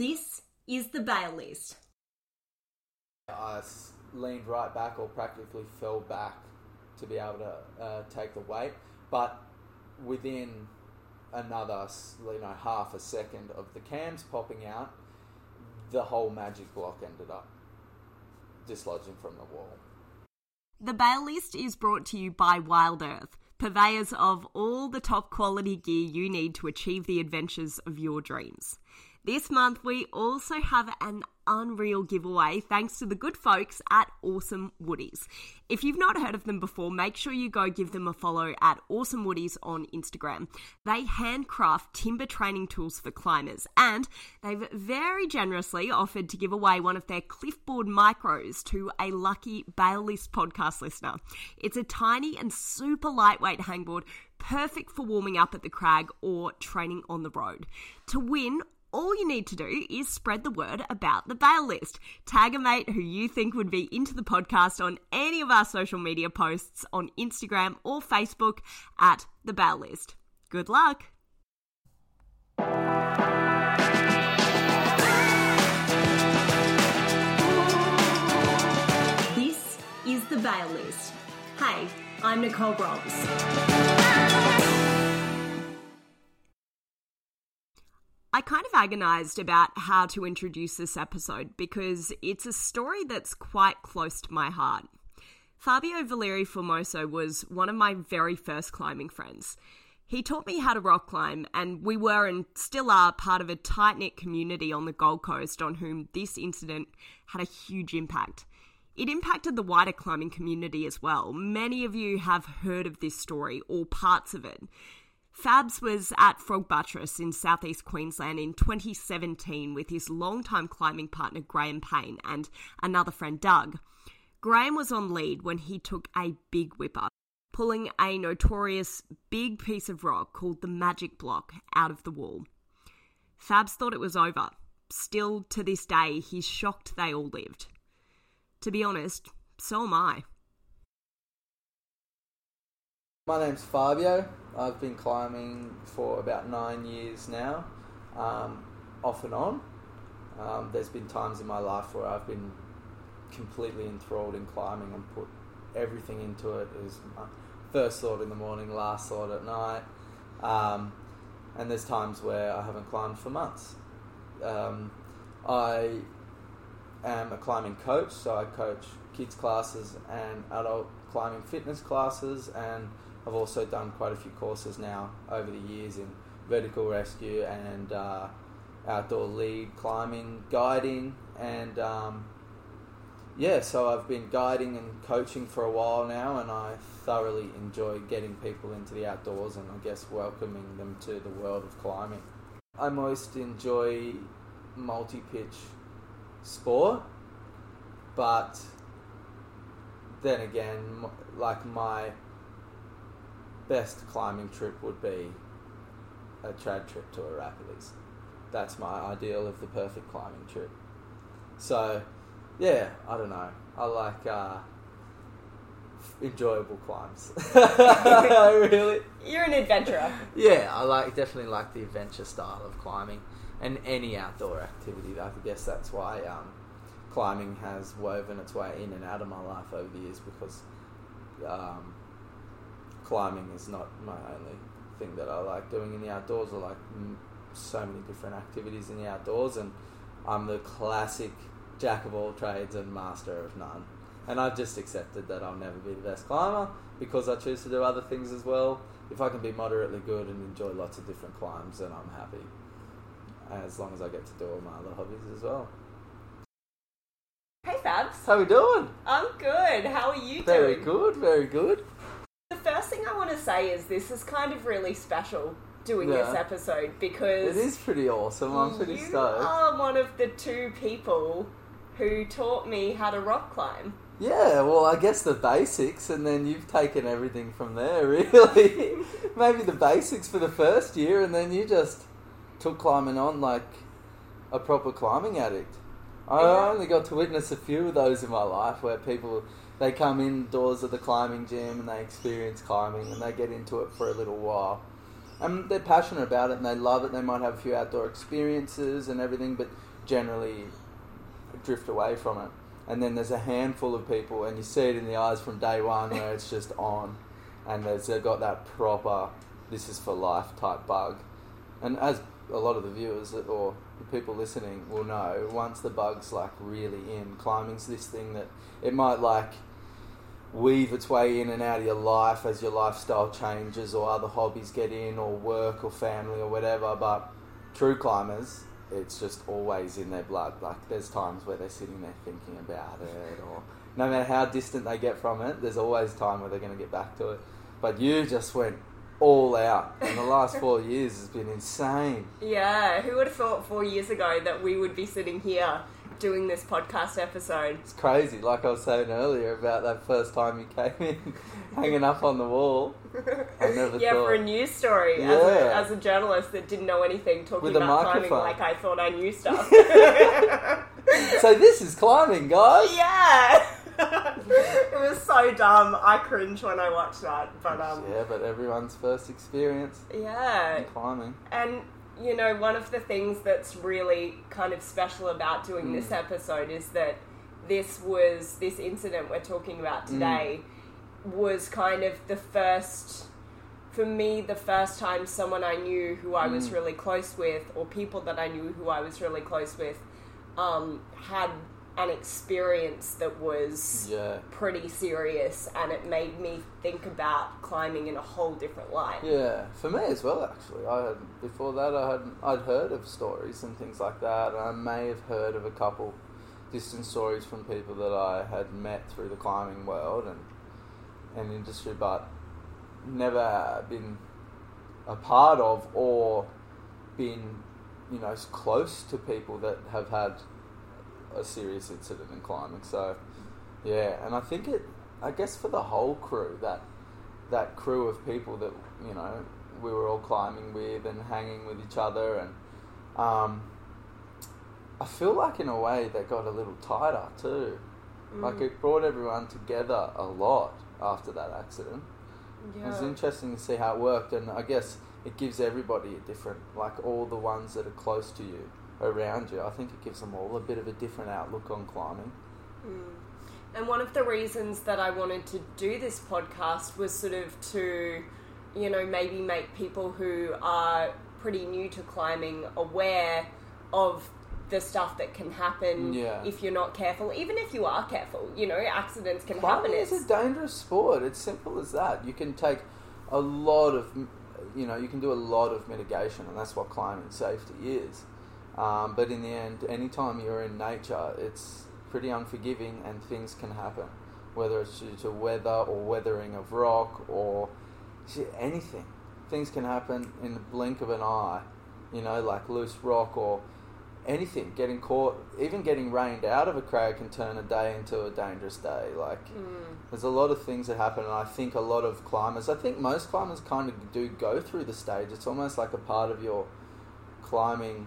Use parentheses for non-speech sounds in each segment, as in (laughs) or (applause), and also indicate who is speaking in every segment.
Speaker 1: This is the bail list.
Speaker 2: I leaned right back or practically fell back to be able to uh, take the weight, but within another you know half a second of the cams popping out, the whole magic block ended up dislodging from the wall.
Speaker 1: The bail list is brought to you by Wild Earth, purveyors of all the top quality gear you need to achieve the adventures of your dreams. This month, we also have an unreal giveaway thanks to the good folks at Awesome Woodies. If you've not heard of them before, make sure you go give them a follow at Awesome Woodies on Instagram. They handcraft timber training tools for climbers and they've very generously offered to give away one of their Cliffboard Micros to a lucky Bail List podcast listener. It's a tiny and super lightweight hangboard perfect for warming up at the crag or training on the road. To win, all you need to do is spread the word about the bail list. Tag a mate who you think would be into the podcast on any of our social media posts on Instagram or Facebook at the bail list. Good luck. This is the bail list. Hey, I'm Nicole Broms. I kind of agonized about how to introduce this episode because it's a story that's quite close to my heart. Fabio Valeri Formoso was one of my very first climbing friends. He taught me how to rock climb, and we were and still are part of a tight knit community on the Gold Coast on whom this incident had a huge impact. It impacted the wider climbing community as well. Many of you have heard of this story or parts of it. Fabs was at Frog Buttress in southeast Queensland in 2017 with his longtime climbing partner Graham Payne and another friend Doug. Graham was on lead when he took a big whipper, pulling a notorious big piece of rock called the Magic Block out of the wall. Fabs thought it was over. Still, to this day, he's shocked they all lived. To be honest, so am I.
Speaker 2: My name's Fabio. I've been climbing for about nine years now, um, off and on. Um, there's been times in my life where I've been completely enthralled in climbing and put everything into it as my first thought in the morning, last thought at night. Um, and there's times where I haven't climbed for months. Um, I am a climbing coach, so I coach kids classes and adult climbing fitness classes, and I've also done quite a few courses now over the years in vertical rescue and uh, outdoor lead climbing, guiding, and um, yeah, so I've been guiding and coaching for a while now, and I thoroughly enjoy getting people into the outdoors and I guess welcoming them to the world of climbing. I most enjoy multi pitch sport, but then again, like my best climbing trip would be a trad trip to Arapiles. That's my ideal of the perfect climbing trip. So, yeah, I don't know. I like uh, enjoyable climbs. (laughs) really?
Speaker 1: You're an adventurer.
Speaker 2: Yeah, I like definitely like the adventure style of climbing and any outdoor activity. I guess that's why um, climbing has woven its way in and out of my life over the years because um, climbing is not my only thing that I like doing in the outdoors. I like mm, so many different activities in the outdoors, and I'm the classic jack of all trades and master of none. And I've just accepted that I'll never be the best climber because I choose to do other things as well. If I can be moderately good and enjoy lots of different climbs, then I'm happy. As long as I get to do all my other hobbies as well.
Speaker 1: Hey Fabs,
Speaker 2: How we doing?
Speaker 1: I'm good. How are you
Speaker 2: Very
Speaker 1: doing?
Speaker 2: Very good, very good.
Speaker 1: First thing I want to say is this is kind of really special doing this episode because
Speaker 2: It is pretty awesome. I'm pretty stoked.
Speaker 1: you
Speaker 2: stoked.
Speaker 1: are one of the two people who taught me how to rock climb.
Speaker 2: Yeah, well, I guess the basics, and then you've taken everything from there, (laughs) really. Maybe the basics for the first year, and then you just took climbing on like a proper climbing addict. I
Speaker 1: Yeah.
Speaker 2: only got to witness a few of those in my life where people they come indoors of the climbing gym and they experience climbing and they get into it for a little while. And they're passionate about it and they love it. They might have a few outdoor experiences and everything, but generally drift away from it. And then there's a handful of people, and you see it in the eyes from day one where it's just on, and they've got that proper "this is for life" type bug. And as a lot of the viewers or the people listening will know, once the bug's like really in, climbing's this thing that it might like weave its way in and out of your life as your lifestyle changes or other hobbies get in or work or family or whatever. But true climbers, it's just always in their blood. Like there's times where they're sitting there thinking about it or no matter how distant they get from it, there's always time where they're going to get back to it. But you just went all out. And the last four years has been insane.
Speaker 1: Yeah, who would have thought four years ago that we would be sitting here doing this podcast episode?
Speaker 2: It's crazy. Like I was saying earlier about that first time you came in, (laughs) hanging up on the wall. I (laughs) never
Speaker 1: yeah,
Speaker 2: thought.
Speaker 1: for a news story as, a, as a journalist that didn't know anything, talking
Speaker 2: With
Speaker 1: about climbing like I thought I knew stuff. (laughs)
Speaker 2: So this is climbing, guys.
Speaker 1: yeah, it was so dumb. I cringe when I watch that, but um,
Speaker 2: yeah, but everyone's first experience
Speaker 1: yeah,
Speaker 2: in climbing.
Speaker 1: And you know, one of the things that's really kind of special about doing this
Speaker 2: Mm.
Speaker 1: episode is that this was this incident we're talking about today was kind of the first for me the first time someone I knew who I was
Speaker 2: Mm.
Speaker 1: really close with or people that I knew who I was really close with um, had an experience that was
Speaker 2: Yeah.
Speaker 1: pretty serious and it made me think about climbing in a whole different light.
Speaker 2: Yeah, for me as well. Actually, I had before that I had I'd heard of stories and things like that. And I may have heard of a couple distant stories from people that I had met through the climbing world and and industry, but never been a part of or been you know close to people that have had a serious incident in climbing. So yeah, and I think it. I guess for the whole crew that that crew of people that you know we were all climbing with and hanging with each other and um, I feel like in a way they got a little tighter too. Like it brought everyone together a lot after that accident. It was interesting to see how it worked, and I guess it gives everybody a different, like all the ones that are close to you, around you. I think it gives them all a bit of a different outlook on climbing. Mm.
Speaker 1: And one of the reasons that I wanted to do this podcast was sort of to, you know, maybe make people who are pretty new to climbing aware of the stuff that can happen
Speaker 2: Yeah.
Speaker 1: if you're not careful. Even if you are careful, you know, accidents can
Speaker 2: Climbing
Speaker 1: happen.
Speaker 2: is a dangerous sport. It's simple as that. You can take a lot of, you know, you can do a lot of mitigation, and that's what climbing safety is. Um, but in the end, anytime you're in nature, it's pretty unforgiving, and things can happen, whether it's due to weather or weathering of rock or anything. Things can happen in the blink of an eye. You know, like loose rock or anything. Getting caught, even getting rained out of a crag can turn a day into a dangerous day. Like.
Speaker 1: Mm,
Speaker 2: There's a lot of things that happen, and I think a lot of climbers, I think most climbers kind of do go through the stage. It's almost like a part of your climbing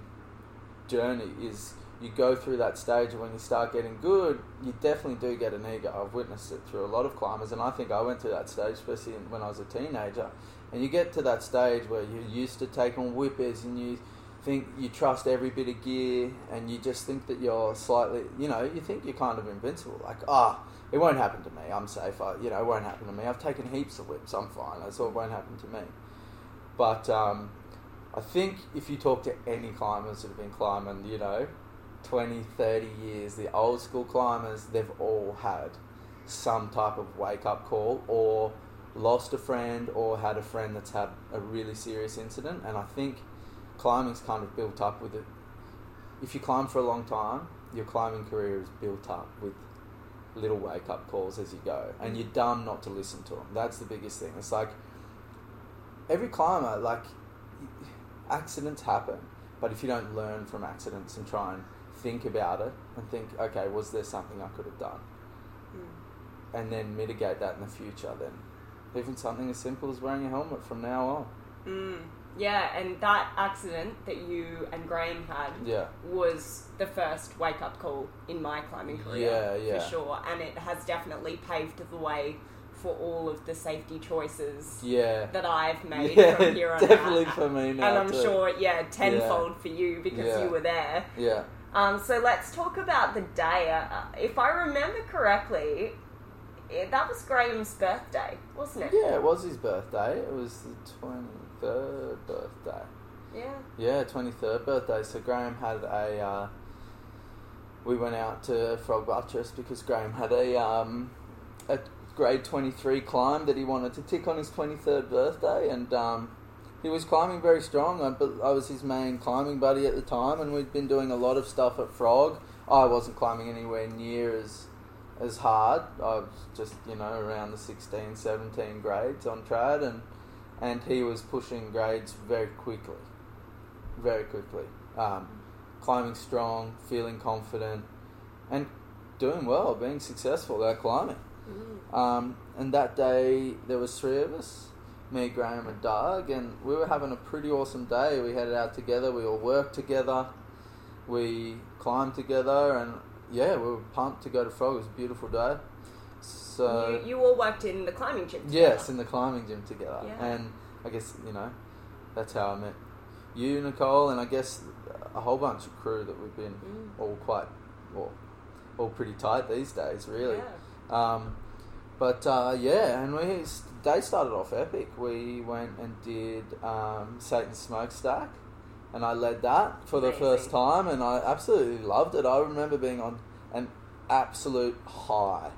Speaker 2: journey is you go through that stage, when you start getting good, you definitely do get an ego. I've witnessed it through a lot of climbers, and I think I went through that stage, especially when I was a teenager. And you get to that stage where you're used to taking on whippers, and you think you trust every bit of gear, and you just think that you're slightly, you know, you think you're kind of invincible. Like, ah, it won't happen to me. I'm safe. I, you know, it won't happen to me. I've taken heaps of whips. I'm fine. That's all. It won't happen to me. But um, I think if you talk to any climbers that have been climbing, you know, 20, 30 years, the old school climbers, they've all had some type of wake up call or lost a friend or had a friend that's had a really serious incident. And I think climbing's kind of built up with it. If you climb for a long time, your climbing career is built up with little wake up calls as you go, and you're dumb not to listen to them. That's the biggest thing. It's like every climber, like accidents happen, but if you don't learn from accidents and try and think about it and think, okay, was there something I could have done,
Speaker 1: mm.
Speaker 2: and then mitigate that in the future, then even something as simple as wearing a helmet from now on.
Speaker 1: Mm. Yeah, and that accident that you and Graham had
Speaker 2: Yeah,
Speaker 1: was the first wake up call in my climbing career.
Speaker 2: Yeah, yeah.
Speaker 1: For sure. And it has definitely paved the way for all of the safety choices
Speaker 2: yeah,
Speaker 1: that I've (laughs) made
Speaker 2: yeah,
Speaker 1: from here on (laughs)
Speaker 2: definitely
Speaker 1: out.
Speaker 2: for me now
Speaker 1: and I'm
Speaker 2: too.
Speaker 1: sure, yeah, tenfold for you because
Speaker 2: Yeah.
Speaker 1: you were there.
Speaker 2: Yeah,
Speaker 1: Um, so let's talk about the day. Uh, if I remember correctly, it, that was Graham's birthday, wasn't it?
Speaker 2: Yeah, it was his birthday. It was the 23rd birthday.
Speaker 1: Yeah.
Speaker 2: Yeah, 23rd birthday. So Graham had a. Uh, we went out to Frog Buttress because Graham had a um, a grade 23 climb that he wanted to tick on his 23rd birthday, and um, he was climbing very strong. I, I was his main climbing buddy at the time, and we'd been doing a lot of stuff at Frog. I wasn't climbing anywhere near as as hard. I was just you know around the 16, 17 grades on trad, and and he was pushing grades very quickly, very quickly. Um, climbing strong, feeling confident, and doing well, being successful at climbing.
Speaker 1: Mm.
Speaker 2: Um, and that day there was three of us, me, Graham, and Doug, and we were having a pretty awesome day. We headed out together. We all worked together. We climbed together, and yeah, we were pumped to go to Frog. It was a beautiful day. So
Speaker 1: you, you all worked in the climbing gym. Together.
Speaker 2: yes, in the climbing gym together,
Speaker 1: Yeah.
Speaker 2: and I guess you know that's how I met you, Nicole, and I guess a whole bunch of crew that we've been
Speaker 1: Mm.
Speaker 2: all quite well, all pretty tight these days, really.
Speaker 1: Yeah.
Speaker 2: Um, but uh, yeah, and we day started off epic. We went and did um, Satan's Smokestack, and I led that for the
Speaker 1: Amazing.
Speaker 2: first time, and I absolutely loved it. I remember being on an absolute high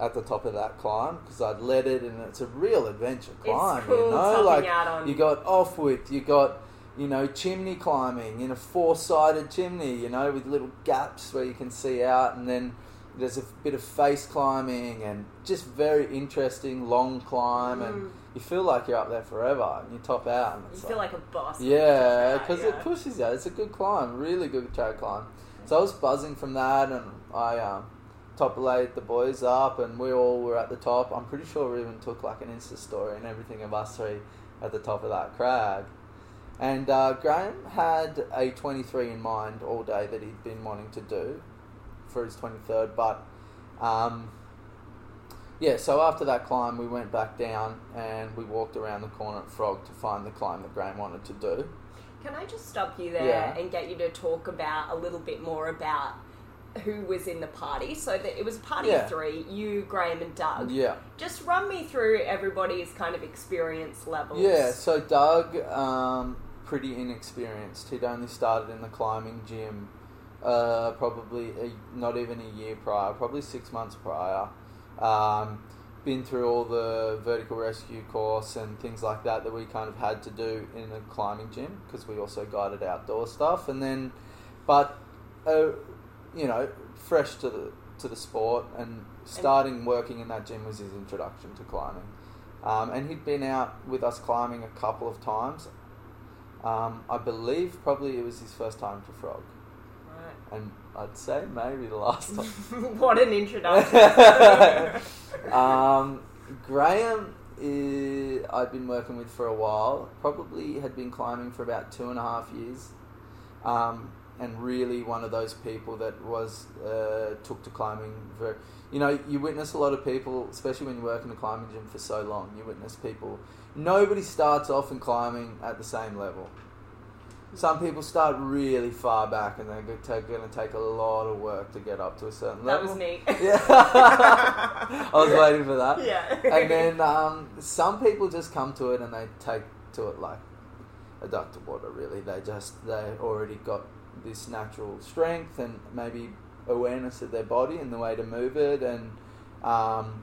Speaker 2: at the top of that climb because I'd led it, and it's a real adventure climb.
Speaker 1: cool
Speaker 2: you know, like
Speaker 1: on-
Speaker 2: you got off with, you got you know chimney climbing in a four-sided chimney, you know, with little gaps where you can see out, and then there's a bit of face climbing and just very interesting long climb, and
Speaker 1: Mm.
Speaker 2: you feel like you're up there forever, and you top out, and
Speaker 1: You feel like a boss.
Speaker 2: yeah, because
Speaker 1: yeah.
Speaker 2: it pushes you. It's a good climb, really good trad climb. So I was buzzing from that, and I um, top laid the boys up, and we all were at the top. I'm pretty sure we even took like an Insta story and everything of us three at the top of that crag. And uh, Graham had a 23 in mind all day that he'd been wanting to do for his 23rd, but um, yeah, so after that climb, we went back down and we walked around the corner at Frog to find the climb that Graham wanted to do.
Speaker 1: Can I just stop you there
Speaker 2: Yeah.
Speaker 1: and get you to talk about a little bit more about who was in the party? So that it was a party
Speaker 2: Yeah.
Speaker 1: of three: you, Graham, and Doug.
Speaker 2: Yeah.
Speaker 1: Just run me through everybody's kind of experience levels.
Speaker 2: Yeah, so Doug, um, pretty inexperienced. He'd only started in the climbing gym uh, probably a, not even a year prior, probably six months prior. Um, been through all the vertical rescue course and things like that that we kind of had to do in a climbing gym because we also guided outdoor stuff. And then, but uh, you know, fresh to the to the sport and starting working in that gym was his introduction to climbing. Um, and he'd been out with us climbing a couple of times. Um, I believe probably it was his first time to frog. And I'd say maybe the last time. (laughs)
Speaker 1: what an introduction. (laughs)
Speaker 2: um, Graham, i I'd been working with for a while. Probably had been climbing for about two and a half years, um, and really one of those people that was uh, took to climbing. Very, you know, you witness a lot of people, especially when you work in a climbing gym for so long. You witness people. Nobody starts off in climbing at the same level. Some people start really far back, and they're going to take a lot of work to get up to a certain
Speaker 1: that
Speaker 2: level.
Speaker 1: That was me. (laughs)
Speaker 2: Yeah, (laughs) I was (laughs) waiting for that.
Speaker 1: Yeah.
Speaker 2: And then um, some people just come to it and they take to it like a duck to water. Really, they just they already got this natural strength and maybe awareness of their body and the way to move it. And um,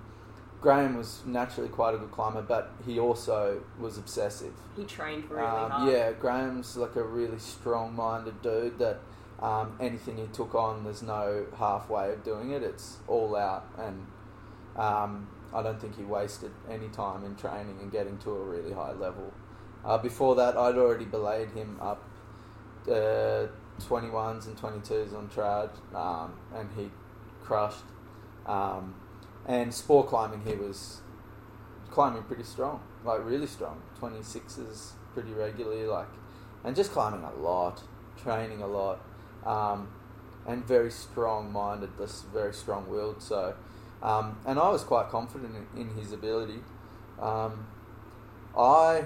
Speaker 2: Graham was naturally quite a good climber, but he also was obsessive.
Speaker 1: he trained really
Speaker 2: Um,
Speaker 1: hard.
Speaker 2: yeah, Graham's like a really strong-minded dude that um, anything he took on, there's no halfway of doing it. It's all out, and um, I don't think he wasted any time in training and getting to a really high level. Uh, before that, I'd already belayed him up uh, 21s and 22s on trad, um, and he crushed. Um, and sport climbing, he was climbing pretty strong, like really strong. 26s pretty regularly, like, and just climbing a lot, training a lot, um, and very strong minded, this very strong willed. So, um, and I was quite confident in, in his ability. Um, I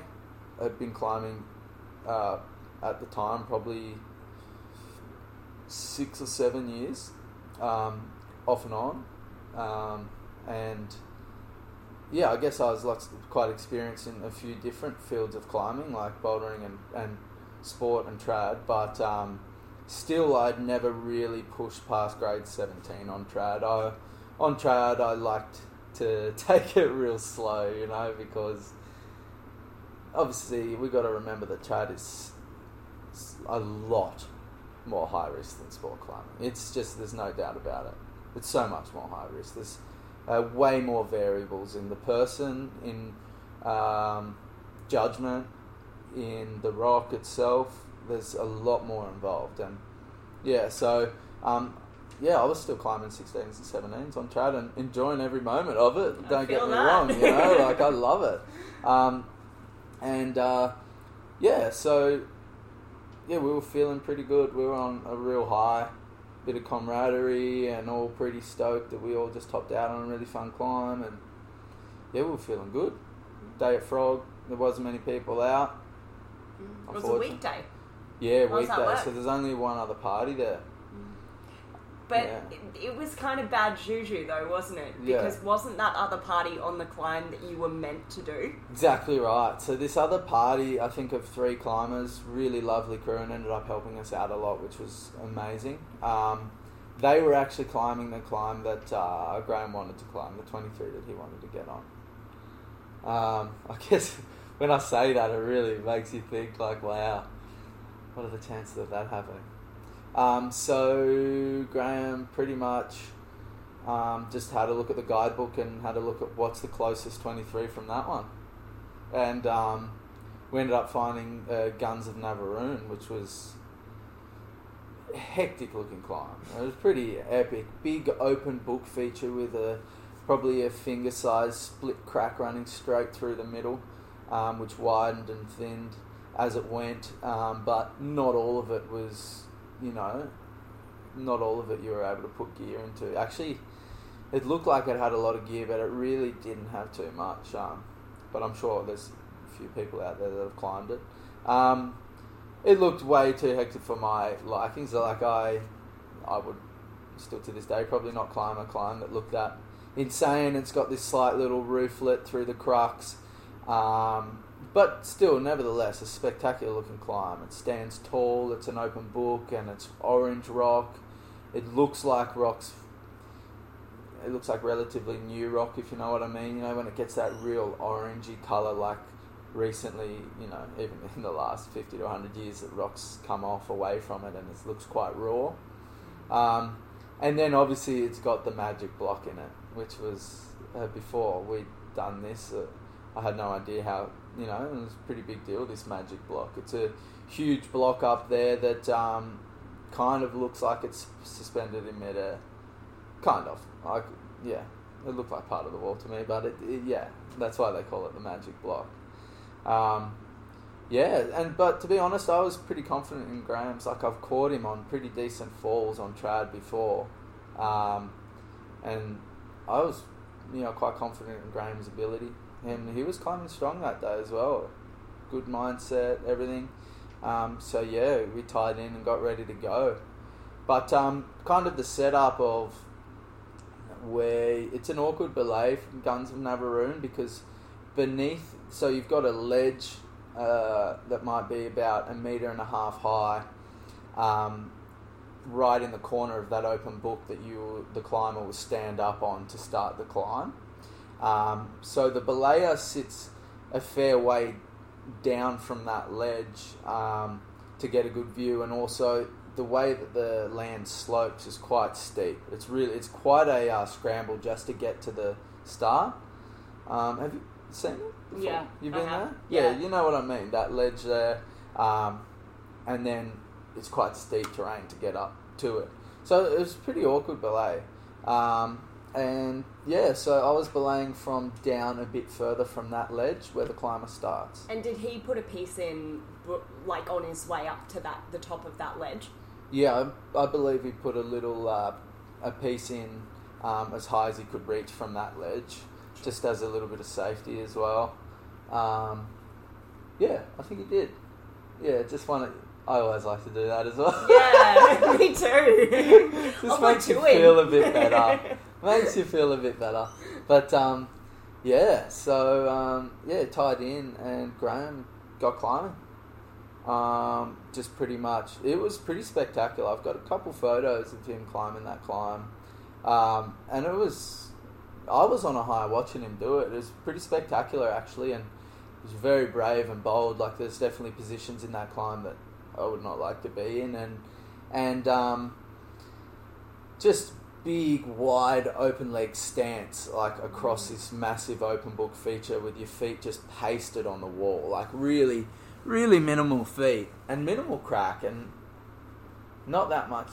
Speaker 2: had been climbing uh, at the time probably six or seven years, um, off and on, um, and yeah, I guess I was quite experienced in a few different fields of climbing, like bouldering and, and sport and trad, but um, still I'd never really pushed past grade 17 on trad. I, on trad, I liked to (laughs) take it real slow, you know, because obviously we've got to remember that trad is a lot more high risk than sport climbing. It's just there's no doubt about it. It's so much more high risk. There's uh, way more variables in the person, in um, judgment, in the rock itself. There's a lot more involved, and yeah, so um, yeah, I was still climbing 16s and 17s on trad and enjoying every moment of it.
Speaker 1: I
Speaker 2: Don't get me
Speaker 1: that.
Speaker 2: wrong, you know, (laughs) like I love it. Um, and uh, yeah, so yeah, we were feeling pretty good. We were on a real high, bit of camaraderie, and all pretty stoked that we all just topped out on a really fun climb. And yeah, we were feeling good. Day at Frog, there wasn't many people out. Mm.
Speaker 1: It was a weekday.
Speaker 2: Yeah,
Speaker 1: How
Speaker 2: weekday. So there's only one other party there.
Speaker 1: But
Speaker 2: Yeah.
Speaker 1: it, it was kind of bad juju, though, wasn't it?
Speaker 2: Yeah.
Speaker 1: Because wasn't that other party on the climb that you were meant to do?
Speaker 2: Exactly right. So this other party, I think of three climbers, really lovely crew, and ended up helping us out a lot, which was amazing. Um, they were actually climbing the climb that uh, Graham wanted to climb, the 23 that he wanted to get on. Um, (laughs) I guess when I say that, it really makes you think like, wow, what are the chances of that happening? Um, so Graham pretty much um, just had a look at the guidebook and had a look at what's the closest 23 from that one. And um, we ended up finding uh, Guns of Navarone, which was a hectic looking climb. It was pretty epic. Big open book feature with a probably a finger sized split crack running straight through the middle, um, which widened and thinned as it went. Um, but not all of it was, you know, not all of it you were able to put gear into. Actually, it looked like it had a lot of gear, but it really didn't have too much. Um, but I'm sure there's a few people out there that have climbed it. Um, it looked way too hectic for my likings. Like I, I would still to this day probably not climb a climb that looked that insane. It's got this slight little rooflet through the crux, um, but still, nevertheless, a spectacular looking climb. It stands tall. It's an open book, and it's orange rock. It looks like rocks. It looks like relatively new rock, if you know what I mean. You know when it gets that real orangey color, like recently, you know, even (laughs) in the last 50 to 100 years, that rocks come off away from it and it looks quite raw. Um, and then obviously it's got the magic block in it, which was uh, before we'd done this. Uh, I had no idea how, you know, it was a pretty big deal, this magic block. It's a huge block up there that um, kind of looks like it's suspended in midair. Kind of. Like, yeah, it looked like part of the wall to me, but it, it yeah, that's why they call it the magic block. Um, yeah, and but to be honest, I was pretty confident in Graham's. Like I've caught him on pretty decent falls on trad before, um, and I was, you know, quite confident in Graham's ability, and he was climbing strong that day as well. Good mindset, everything. Um, so yeah, we tied in and got ready to go. But um, kind of the setup of where it's an awkward belay from Guns of Navarone because beneath, so you've got a ledge uh, that might be about a meter and a half high, um, right in the corner of that open book that you the climber will stand up on to start the climb. Um, so the belayer sits a fair way down from that ledge um, to get a good view, and also the way that the land slopes is quite steep. It's really it's quite a uh, scramble just to get to the start. Um, have you seen it? Before?
Speaker 1: Yeah,
Speaker 2: you've been
Speaker 1: have.
Speaker 2: there. Yeah,
Speaker 1: Yeah.
Speaker 2: you know what I mean. That ledge there, um, and then it's quite steep terrain to get up to it. So it was pretty awkward belay. Um, and yeah, so I was belaying from down a bit further from that ledge where the climber starts.
Speaker 1: And did he put a piece in, like on his way up to that the top of that ledge?
Speaker 2: Yeah, I, I believe he put a little uh, a piece in um, as high as he could reach from that ledge, just as a little bit of safety as well. Um, yeah, I think he did. Yeah, just one. I always like to do that as well.
Speaker 1: Yeah, (laughs) me too.
Speaker 2: Just
Speaker 1: I'll
Speaker 2: makes you feel a bit better. (laughs) makes you feel a bit better. But um, yeah, so um, yeah, tied in, and Graham got climbing. Um, just pretty much, it was pretty spectacular. I've got a couple photos of him climbing that climb, um, and it was. I was on a high watching him do it. It was pretty spectacular actually, and he was very brave and bold. Like there's definitely positions in that climb that I would not like to be in, and and um, just big, wide, open leg stance, like across this massive open book feature with your feet just pasted on the wall, like really, really minimal feet and minimal crack, and not that much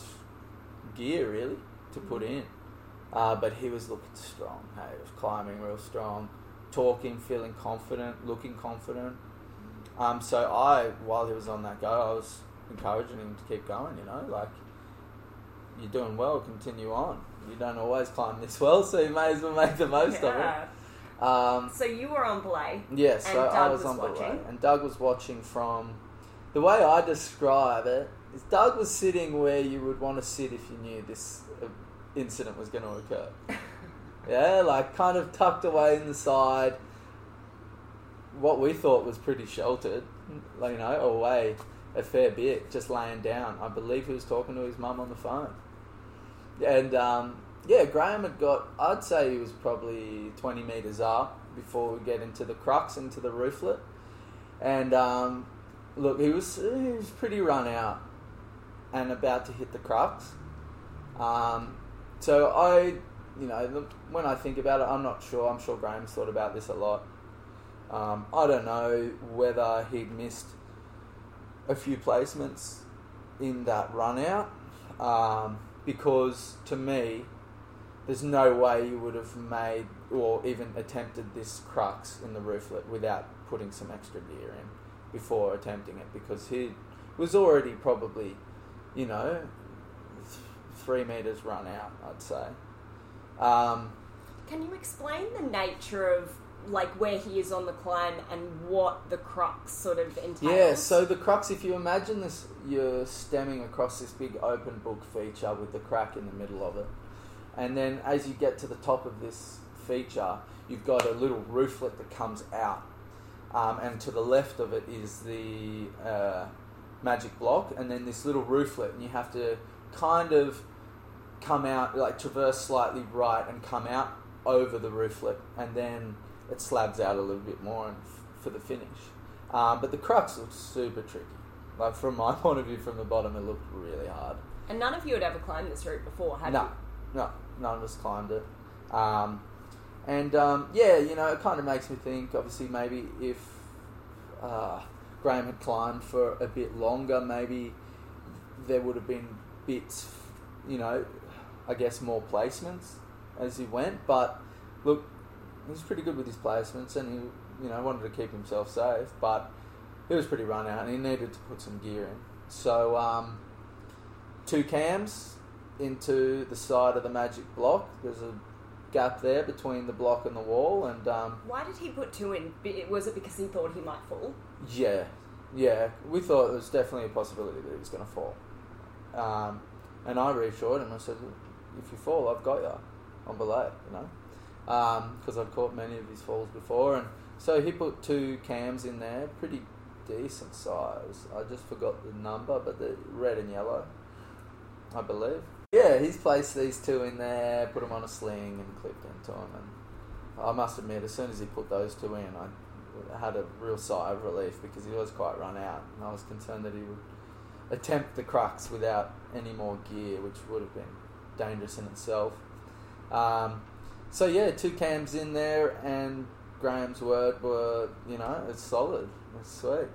Speaker 2: gear really to put in. Uh, but he was looking strong. Hey, he was climbing real strong, talking, feeling confident, looking confident. Um, so I, while he was on that go, I was encouraging him to keep going. You know, like you're doing well, continue on. You don't always climb this well, so you may as well make the most
Speaker 1: Yeah.
Speaker 2: of it. Um,
Speaker 1: So you were on belay.
Speaker 2: yeah, so I was,
Speaker 1: was
Speaker 2: on belay,
Speaker 1: watching?
Speaker 2: and Doug was watching from. The way I describe it is, Doug was sitting where you would want to sit if you knew this uh, incident was going to occur. (laughs) yeah, like kind of tucked away in the side. What we thought was pretty sheltered, like you know, away a fair bit, just laying down. I believe he was talking to his mum on the phone. And um, yeah, Graham had got, I'd say he was probably 20 metres up before we get into the crux, into the rooflet. And um, look, he was, he was pretty run out and about to hit the crux. Um, so I, you know, when I think about it, I'm not sure. I'm sure Graham's thought about this a lot. Um, I don't know whether he'd missed a few placements in that run out um, because to me, there's no way you would have made or even attempted this crux in the rooflet without putting some extra gear in before attempting it because he was already probably, you know, th- three meters run out, I'd say. Um,
Speaker 1: Can you explain the nature of like where he is on the climb and what the crux sort of entails?
Speaker 2: Yeah, so the crux, if you imagine this, you're stemming across this big open book feature with the crack in the middle of it. And then as you get to the top of this feature, you've got a little rooflet that comes out. Um, and to the left of it is the uh, magic block, and then this little rooflet, and you have to kind of come out, like traverse slightly right and come out over the rooflet, and then it slabs out a little bit more and f- for the finish. Um, but the crux looks super tricky. Like from my (laughs) point of view, from the bottom, it looked really hard.
Speaker 1: And none of you had ever climbed this route before, had
Speaker 2: no,
Speaker 1: you?
Speaker 2: no, none of us climbed it. Um, and um, yeah, you know, it kind of makes me think. Obviously, maybe if uh, Graham had climbed for a bit longer, maybe there would have been bits, you know, I guess more placements as he went. But look, he was pretty good with his placements, and he, you know, wanted to keep himself safe. But he was pretty run out, and he needed to put some gear in. So um, two cams into the side of the magic block. There's a gap there between the block and the wall, and um,
Speaker 1: Why did he put two in? Was it because he thought he might fall?
Speaker 2: yeah, yeah, we thought there was definitely a possibility that he was going to fall. Um, and I reassured him. I said, "If you fall, I've got you on belay," you know, because I've caught many of his falls before. And so he put two cams in there, pretty decent size. I just forgot the number, but the red and yellow, I believe. Yeah, he's placed these two in there, put them on a sling, and clipped into them. And I must admit, as soon as he put those two in, I had a real sigh of relief because he was quite run out, and I was concerned that he would attempt the crux without any more gear, which would have been dangerous in itself. Um, so yeah, two cams in there, and Graham's word were, you know, it's solid, it's sweet.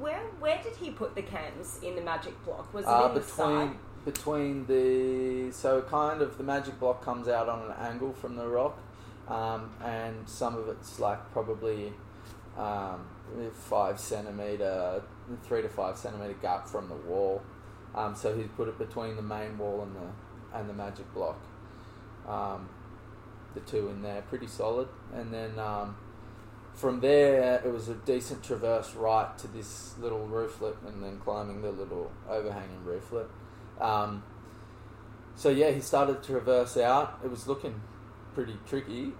Speaker 1: Where where did he put the cams in the magic block? Was it
Speaker 2: Uh,
Speaker 1: in the
Speaker 2: between
Speaker 1: side?
Speaker 2: between the so kind of the magic block comes out on an angle from the rock, um, and some of it's like probably um, five centimeter, three to five centimeter gap from the wall. Um, so he's put it between the main wall and the and the magic block. Um, the two in there, pretty solid, and then um, from there, it was a decent traverse right to this little rooflet and then climbing the little overhanging rooflet. Um, so yeah, he started to traverse out. It was looking pretty tricky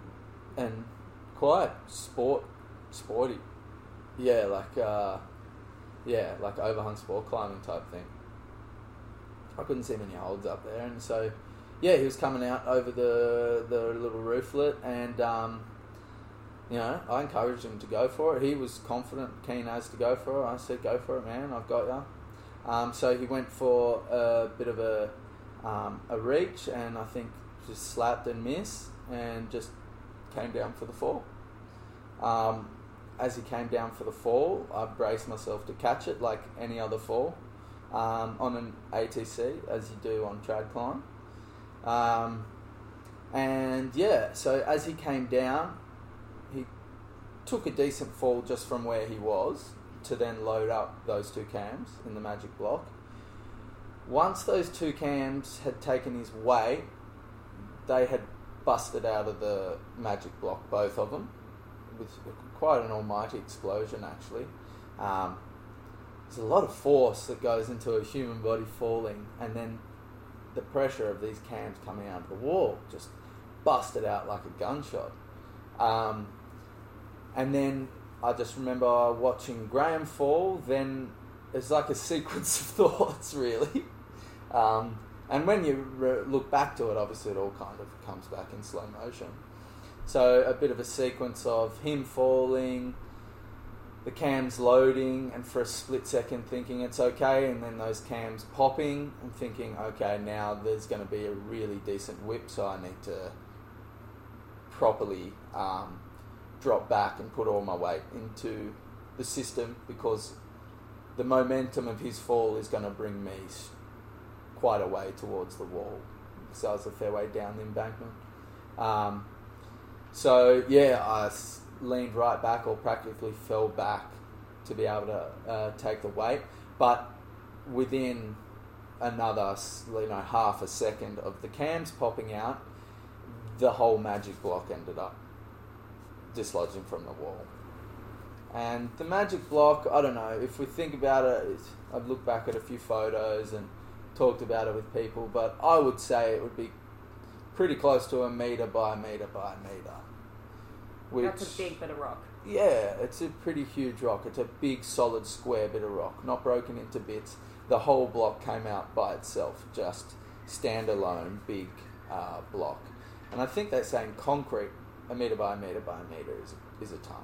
Speaker 2: and quite sport, sporty. Yeah, like uh, yeah, like overhung sport climbing type thing. I couldn't see many holds up there, and so yeah, he was coming out over the the little rooflet, and um, you know, I encouraged him to go for it. He was confident, keen as to go for it. I said, "Go for it, man! I've got you." Um, so he went for a bit of a um, a reach, and I think just slapped and missed, and just came down for the fall. Um, as he came down for the fall, I braced myself to catch it like any other fall um, on an ATC, as you do on trad climb. Um, and yeah, so as he came down, he took a decent fall just from where he was to then load up those two cams in the magic block. Once those two cams had taken his weight, they had busted out of the magic block, both of them, with quite an almighty explosion actually. Um, there's a lot of force that goes into a human body falling, and then the pressure of these cams coming out of the wall just busted out like a gunshot. Um, and then I just remember watching Graham fall. Then it's like a (laughs) sequence of thoughts, really. Um, and when you re- look back to it, obviously it all kind of comes back in slow motion. So a bit of a sequence of him falling, the cams loading, and for a split second thinking it's okay, and then those cams popping and thinking, okay, now there's going to be a really decent whip, so I need to properly um, drop back and put all my weight into the system because the momentum of his fall is going to bring me quite a way towards the wall. So it's a fair way down the embankment. Um, so yeah, I leaned right back or practically fell back to be able to uh, take the weight, but within another you know half a second of the cams popping out, the whole magic block ended up dislodging from the wall. And the magic block, I don't know, if we think about it, I've looked back at a few photos and talked about it with people, but I would say it would be pretty close to a metre by a metre by a metre.
Speaker 1: Which, That's a big bit of rock.
Speaker 2: Yeah, it's a pretty huge rock. It's a big, solid, square bit of rock, not broken into bits. The whole block came out by itself, just standalone, big uh, block. And I think they're saying concrete a meter by a meter by a meter is is a ton.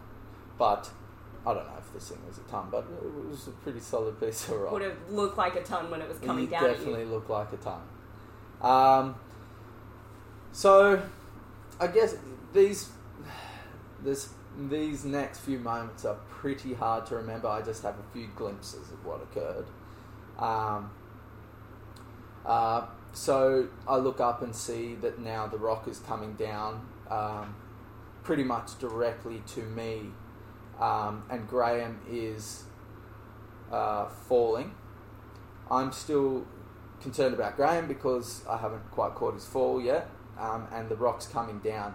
Speaker 2: But I don't know if this thing was a ton, but it was a pretty solid piece of rock.
Speaker 1: Would have looked like a ton when it was coming
Speaker 2: it
Speaker 1: down.
Speaker 2: Definitely looked like a ton. Um, so I guess these this these next few moments are pretty hard to remember. I just have a few glimpses of what occurred. Um, uh, so I look up and see that now the rock is coming down. Um, pretty much directly to me, um, and Graham is uh, falling. I'm still concerned about Graham because I haven't quite caught his fall yet, um, and the rock's coming down.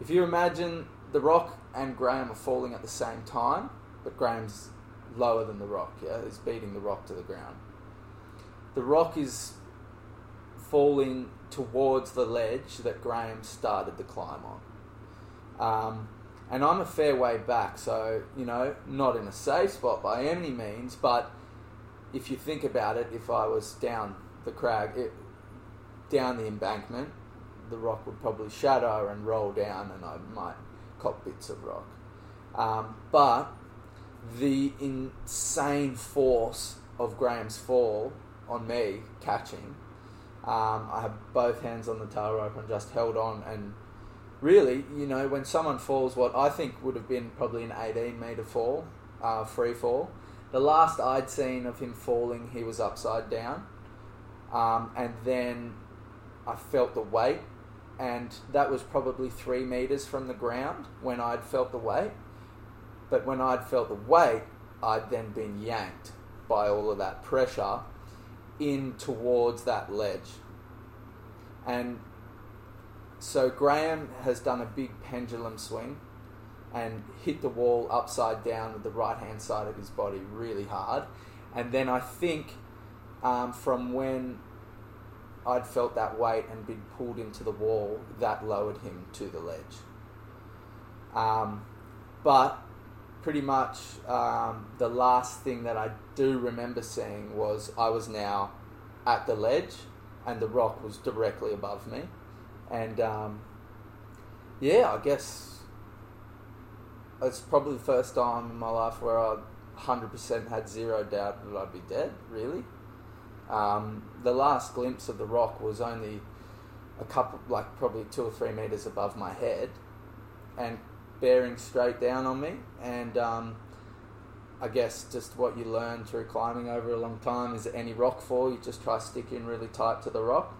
Speaker 2: If you imagine the rock and Graham are falling at the same time, but Graham's lower than the rock, yeah, he's beating the rock to the ground. The rock is falling towards the ledge that Graham started the climb on. Um, and I'm a fair way back, so, you know, not in a safe spot by any means, but if you think about it, if I was down the crag, it, down the embankment, the rock would probably shatter and roll down, and I might cop bits of rock. Um, but the insane force of Graham's fall on me catching, um, I have both hands on the tail rope and just held on and really, you know, when someone falls what I think would have been probably an 18 metre fall, uh, free fall, the last I'd seen of him falling, he was upside down. Um, and then I felt the weight, and that was probably three metres from the ground when I'd felt the weight. But when I'd felt the weight, I'd then been yanked by all of that pressure in towards that ledge. And so Graham has done a big pendulum swing and hit the wall upside down with the right hand side of his body really hard. And then I think um, from when I'd felt that weight and been pulled into the wall, that lowered him to the ledge. Um, but pretty much um, the last thing that I do remember seeing was I was now at the ledge and the rock was directly above me. And um, yeah, I guess it's probably the first time in my life where I 100% had zero doubt that I'd be dead, really. Um, the last glimpse of the rock was only a couple, like probably two or three meters above my head, and bearing straight down on me. And um, I guess just what you learn through climbing over a long time is any rock fall, you just try sticking really tight to the rock.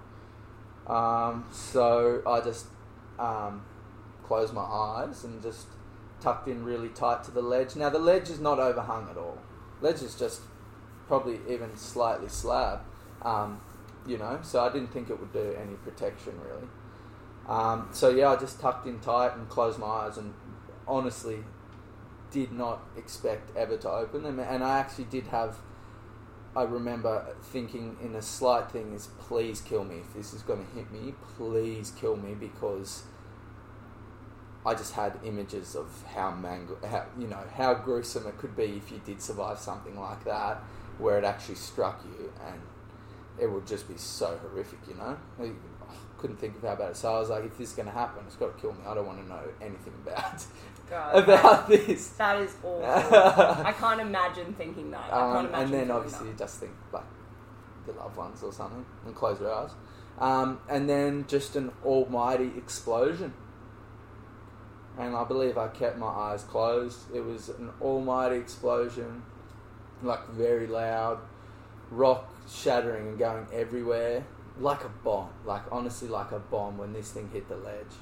Speaker 2: Um, so I just um, closed my eyes and just tucked in really tight to the ledge. Now the ledge is not overhung at all. Ledge is just probably even slightly slab, um, you know. So I didn't think it would do any protection really. Um, so yeah, I just tucked in tight and closed my eyes, and honestly, did not expect ever to open them. And I actually did have. I remember thinking in a slight thing is please kill me if this is going to hit me. Please kill me because I just had images of how mango, how you know how gruesome it could be if you did survive something like that, where it actually struck you, and it would just be so horrific, you know. I couldn't think of how bad it. So I was like, if this is going to happen, it's got to kill me. I don't want to know anything about (laughs) (laughs)
Speaker 1: God,
Speaker 2: about this.
Speaker 1: That is awful. (laughs) I can't imagine thinking that. I can't
Speaker 2: Um,
Speaker 1: imagine
Speaker 2: and then obviously
Speaker 1: that.
Speaker 2: you just think like the loved ones or something, and close your eyes. Um, and then just an almighty explosion. And I believe I kept my eyes closed. It was an almighty explosion, like very loud, rock shattering and going everywhere, like a bomb. Like honestly, like a bomb when this thing hit the ledge.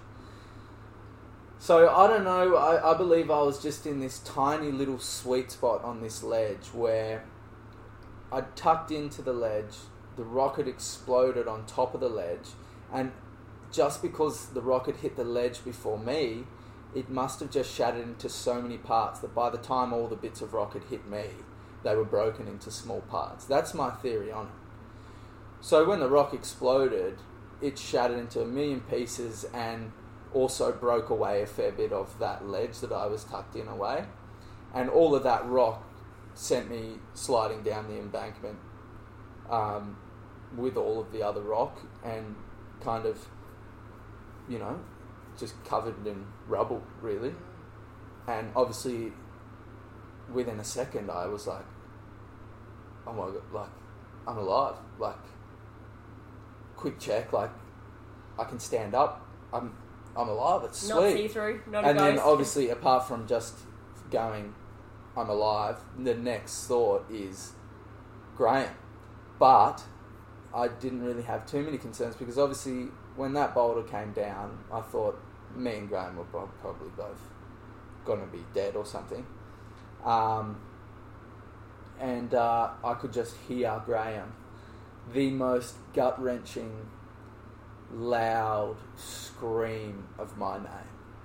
Speaker 2: So I don't know. I, I believe I was just in this tiny little sweet spot on this ledge where I tucked into the ledge. The rocket exploded on top of the ledge, and just because the rocket hit the ledge before me, it must have just shattered into so many parts that by the time all the bits of rocket hit me, they were broken into small parts. That's my theory on it. So when the rock exploded, it shattered into a million pieces and also broke away a fair bit of that ledge that I was tucked in away. And all of that rock sent me sliding down the embankment um, with all of the other rock and kind of, you know, just covered in rubble, really. And obviously, within a second, I was like, oh my god, like, I'm alive. Like, quick check, like, I can stand up. I'm, I'm alive. It's sweet.
Speaker 1: not see through, not
Speaker 2: And then obviously, apart from just going, I'm alive, the next thought is Graham. But I didn't really have too many concerns because obviously, when that boulder came down, I thought me and Graham were probably both going to be dead or something. Um, and uh, I could just hear Graham, the most gut wrenching, loud scream of my name.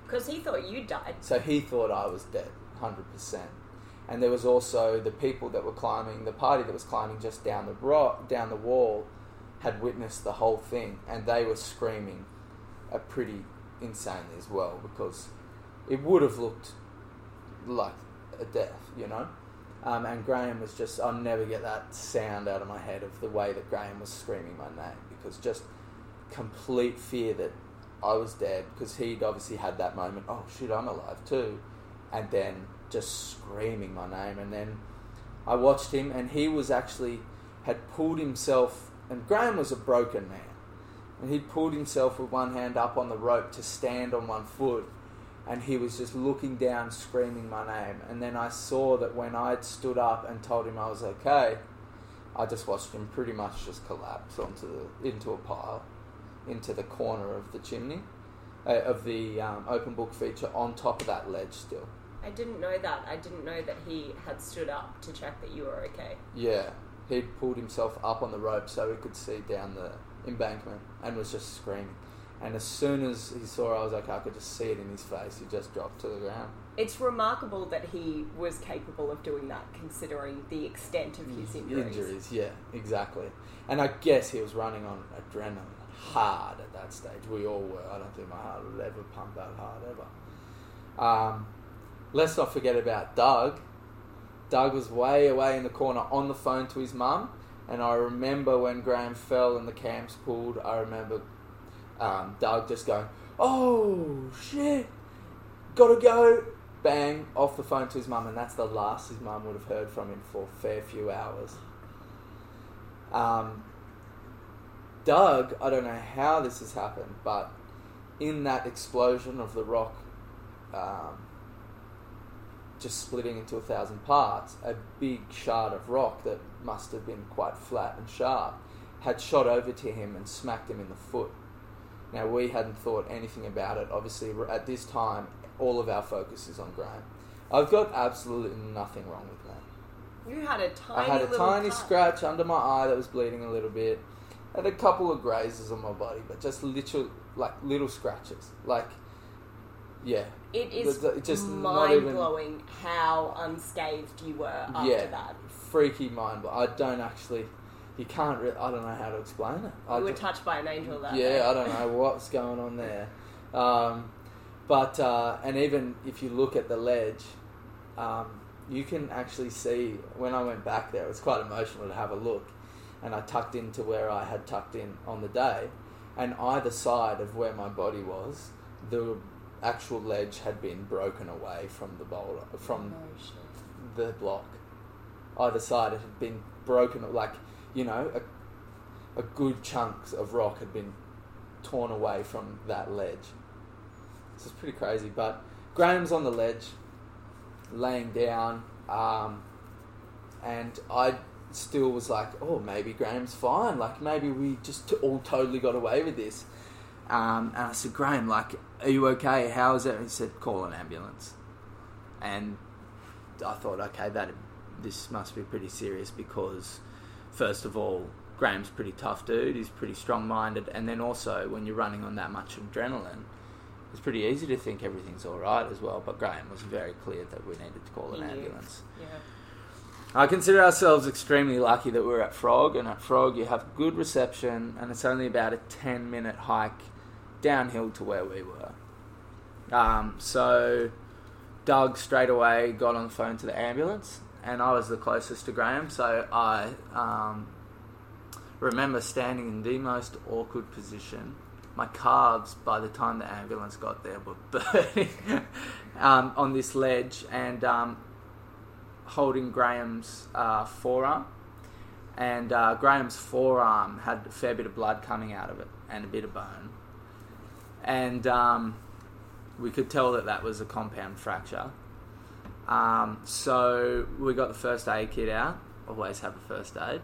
Speaker 1: Because he thought you died.
Speaker 2: So he thought I was dead, 100%. And there was also the people that were climbing, the party that was climbing just down the rock, down the wall, had witnessed the whole thing, and they were screaming uh, pretty insanely as well because it would have looked like a death, you know. Um, and Graham was just, I'll never get that sound out of my head of the way that Graham was screaming my name because just complete fear that I was dead because he'd obviously had that moment, oh shit, I'm alive too. And then just screaming my name. And then I watched him, and he was actually had pulled himself, and Graham was a broken man. And he'd pulled himself with one hand up on the rope to stand on one foot, and he was just looking down, screaming my name. And then I saw that when I'd stood up and told him I was okay, I just watched him pretty much just collapse onto the into a pile, into the corner of the chimney, uh, of the um, open book feature on top of that ledge still.
Speaker 1: I didn't know that. I didn't know that he had stood up to check that you were okay.
Speaker 2: Yeah, he'd pulled himself up on the rope so he could see down the embankment and was just screaming. And as soon as he saw I was okay, I could just see it in his face. He just dropped to the ground.
Speaker 1: It's remarkable that he was capable of doing that, considering the extent of his injuries.
Speaker 2: Injuries, yeah, exactly. And I guess he was running on adrenaline hard at that stage. We all were. I don't think my heart would ever pump that hard ever. Um, let's not forget about Doug. Doug was way away in the corner on the phone to his mum. And I remember when Graham fell and the cams pulled, I remember um, Doug just going, Oh shit, gotta go. Bang, off the phone to his mum. And that's the last his mum would have heard from him for a fair few hours. Um, Doug, I don't know how this has happened, but in that explosion of the rock um, just splitting into a thousand parts, a big shard of rock that must have been quite flat and sharp had shot over to him and smacked him in the foot. Now, we hadn't thought anything about it. Obviously, at this time, all of our focus is on Graham. I've got absolutely nothing wrong with that.
Speaker 1: You had a tiny
Speaker 2: I had a tiny
Speaker 1: cut.
Speaker 2: scratch under my eye that was bleeding a little bit. I Had a couple of grazes on my body, but just literal, like little scratches. Like, yeah,
Speaker 1: It is
Speaker 2: The- uh, the- just
Speaker 1: mind blowing how unscathed you were after
Speaker 2: yeah,
Speaker 1: that.
Speaker 2: freaky mind. But I don't actually, you can't. Re- I don't know how to explain it. I
Speaker 1: You were
Speaker 2: don't-
Speaker 1: touched by an angel that
Speaker 2: yeah,
Speaker 1: day.
Speaker 2: I don't know what's going on there. Um, but uh, and even if you look at the ledge, um, you can actually see when I went back there. It was quite emotional to have a look, and I tucked into where I had tucked in on the day, and either side of where my body was, the actual ledge had been broken away from the boulder from
Speaker 1: Oh,
Speaker 2: the block. Either side it had been broken, like you know, a, a good chunks of rock had been torn away from that ledge. This is pretty crazy. But Graham's on the ledge, laying down, um, and I still was like, oh, maybe Graham's fine. Like maybe we just t- all totally got away with this. Um, and I said, Graham, like, are you okay? How is it? He said, call an ambulance. And I thought, okay, that this must be pretty serious because, first of all, Graham's pretty tough dude. He's pretty strong-minded, and then also when you're running on that much adrenaline, it's pretty easy to think everything's all right as well. But Graham was very clear that we needed to call an ambulance.
Speaker 1: Yeah.
Speaker 2: I consider ourselves extremely lucky that we're at Frog, and at Frog you have good reception, and it's only about a 10 minute hike downhill to where we were. Um, so Doug straight away got on the phone to the ambulance, and I was the closest to Graham, so I um, remember standing in the most awkward position. My calves, by the time the ambulance got there, were (laughs) burning um, on this ledge, and um, holding Graham's uh, forearm, and uh, Graham's forearm had a fair bit of blood coming out of it and a bit of bone, and um, we could tell that that was a compound fracture. Um, so we got the first aid kit out. Always have a first aid.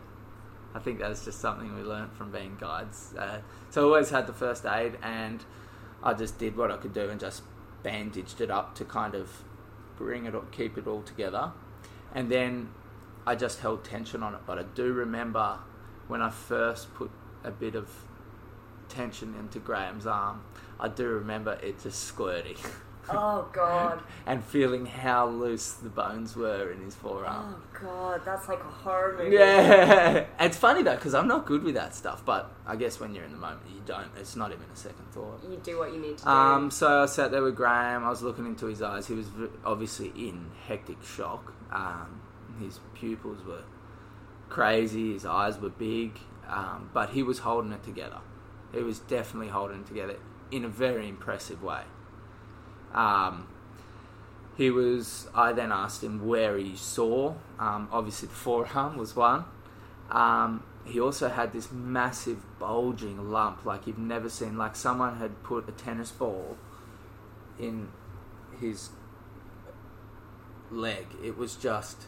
Speaker 2: I think that's just something we learnt from being guides. Uh, so I always had the first aid, and I just did what I could do and just bandaged it up to kind of bring it, all- keep it all together. And then I just held tension on it. But I do remember when I first put a bit of tension into Graham's arm, I do remember it just squirting (laughs)
Speaker 1: Oh god. (laughs)
Speaker 2: and feeling how loose the bones were in his forearm.
Speaker 1: Oh god, that's like a horror movie.
Speaker 2: Yeah, it's funny though because I'm not good with that stuff. But I guess when you're in the moment, you don't. It's not even a second thought.
Speaker 1: You do what you need to do.
Speaker 2: Um, so I sat there with Graham. I was looking into his eyes. He was obviously in hectic shock. Um, his pupils were crazy. His eyes were big, um, but he was holding it together. He was definitely holding it together in a very impressive way. Um, he was. I then asked him where he saw. Um, obviously, the forearm was one. Um, he also had this massive bulging lump, like you've never seen. Like someone had put a tennis ball in his leg. It was just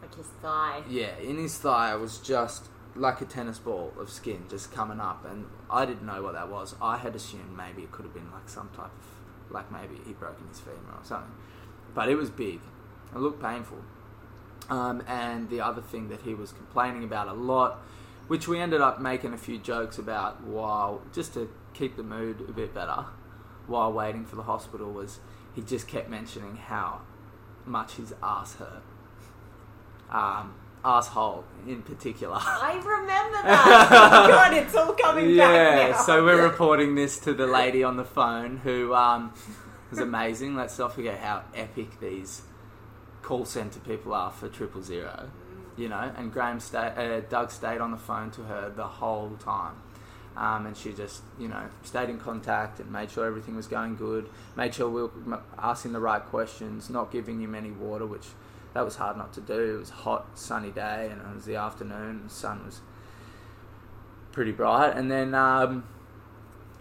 Speaker 1: like his thigh.
Speaker 2: yeah, in his thigh it was just like a tennis ball of skin just coming up, and I didn't know what that was. I had assumed maybe it could have been like some type of, like maybe he broken his femur or something, but it was big. It looked painful. Um, and the other thing that he was complaining about a lot, which we ended up making a few jokes about while just to keep the mood a bit better, while waiting for the hospital, was he just kept mentioning how much his ass hurt. Um, asshole in particular.
Speaker 1: I remember (laughs) that. oh God, it's all coming
Speaker 2: yeah,
Speaker 1: back Yeah,
Speaker 2: so we're reporting this to the lady on the phone who um, was amazing. Let's not forget how epic these call center people are for triple zero. You know, and Graham stayed, uh, Doug stayed on the phone to her the whole time. Um, and she just, you know, stayed in contact and made sure everything was going good. Made sure we were asking the right questions, not giving him any water, which that was hard not to do. It was a hot, sunny day, and it was the afternoon. The sun was pretty bright, and then um,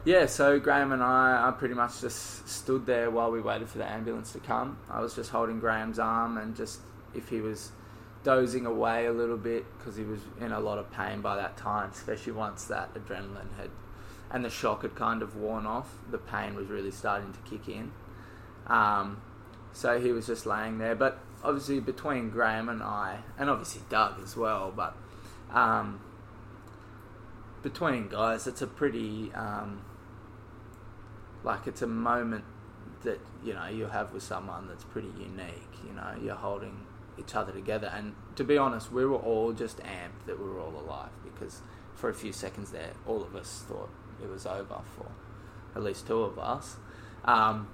Speaker 2: yeah, so Graham and I, I pretty much just stood there while we waited for the ambulance to come. I was just holding Graham's arm, and just if he was dozing away a little bit because he was in a lot of pain by that time, especially once that adrenaline had and the shock had kind of worn off. The pain was really starting to kick in. Um, so he was just laying there, but obviously between Graham and I, and obviously Doug as well, but um, between guys, it's a pretty um, like it's a moment that you know you have with someone that's pretty unique. You know, you're holding each other together, and to be honest, we were all just amped that we were all alive because for a few seconds there, all of us thought it was over for at least two of us. Um,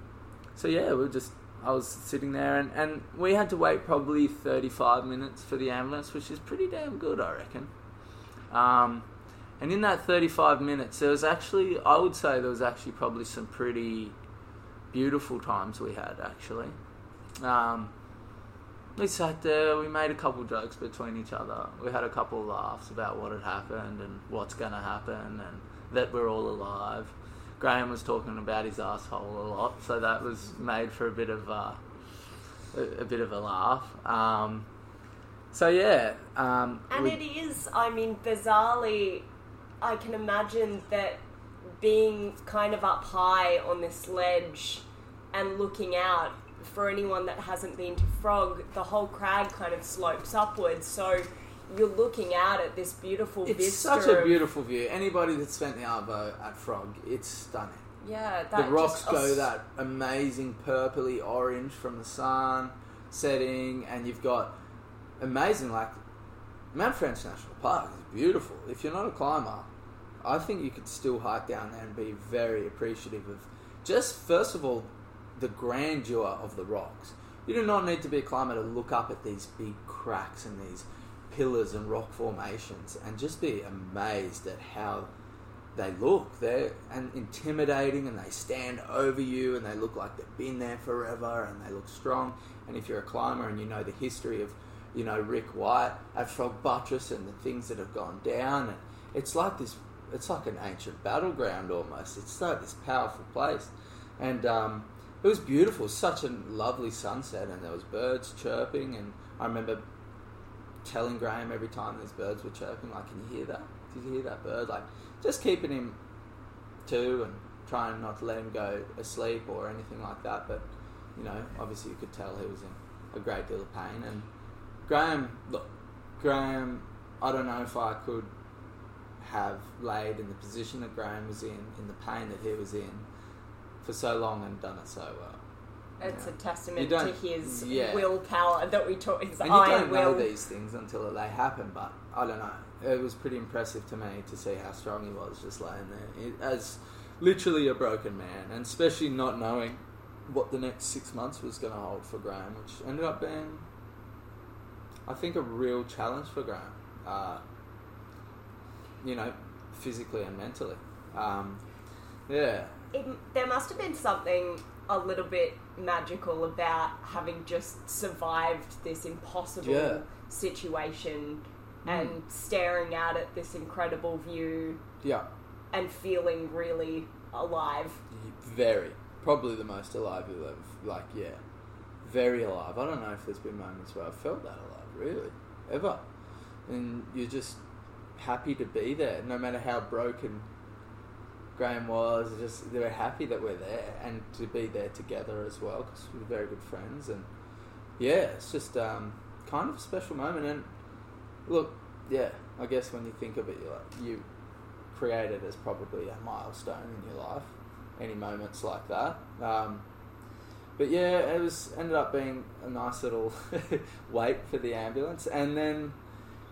Speaker 2: so yeah, we were just I was sitting there, and, and we had to wait probably 35 minutes for the ambulance, which is pretty damn good, I reckon. Um, and in that 35 minutes, there was actually, I would say, there was actually probably some pretty beautiful times we had, actually. Um, we sat there, we made a couple jokes between each other. We had a couple laughs about what had happened and what's going to happen and that we're all alive. Graham was talking about his asshole a lot, so that was made for a bit of uh, a, a bit of a laugh. Um, so yeah, um,
Speaker 1: And
Speaker 2: we-
Speaker 1: it is, I mean, bizarrely, I can imagine that being kind of up high on this ledge and looking out, for anyone that hasn't been to Frog, the whole crag kind of slopes upwards. So you're looking out at this beautiful
Speaker 2: it's
Speaker 1: vista.
Speaker 2: such a beautiful view. Anybody that's spent the arvo at Frog, it's stunning.
Speaker 1: Yeah,
Speaker 2: the rocks
Speaker 1: just-
Speaker 2: go oh, that amazing purpley orange from the sun setting, and you've got amazing like Mount French National Park is beautiful. If you're not a climber, I think you could still hike down there and be very appreciative of just first of all the grandeur of the rocks. You do not need to be a climber to look up at these big cracks and these pillars and rock formations and just be amazed at how they look. They're and intimidating, and they stand over you, and they look like they've been there forever, and they look strong. And if you're a climber and you know the history of, you know, Rick White at Frog Buttress and the things that have gone down, and it's like this. It's like an ancient battleground almost. It's like this powerful place, and um, it was beautiful. Such a lovely sunset, and there was birds chirping, and I remember telling Graham every time these birds were chirping, like, "Can you hear that? Did you hear that bird?" Like, just keeping him to and trying not to let him go asleep or anything like that. But you know, obviously, you could tell he was in a great deal of pain. And Graham, look, Graham, I don't know if I could have laid in the position that Graham was in, in the pain that he was in, for so long and done it so well.
Speaker 1: It's a testament to his
Speaker 2: yeah.
Speaker 1: willpower that we talk. His
Speaker 2: And you don't know these things until they happen, but I don't know. It was pretty impressive to me to see how strong he was just laying there It- as literally a broken man, and especially not knowing what the next six months was going to hold for Graham, which ended up being, I think, a real challenge for Graham. Uh, you know, physically and mentally. Um, yeah,
Speaker 1: it, there must have been something a little bit magical about having just survived this impossible
Speaker 2: Yeah.
Speaker 1: situation
Speaker 2: Mm.
Speaker 1: and staring out at this incredible view
Speaker 2: yeah,
Speaker 1: and feeling really alive.
Speaker 2: very probably the most alive you've ever like yeah very alive i don't know if there's been moments where i've felt that alive really ever and you're just happy to be there no matter how broken graham was just they were happy that we're there and to be there together as well because we're very good friends and yeah it's just um, kind of a special moment and look yeah i guess when you think of it you're like you create it as probably a milestone in your life any moments like that. Um, but yeah, it was ended up being a nice little (laughs) wait for the ambulance, and then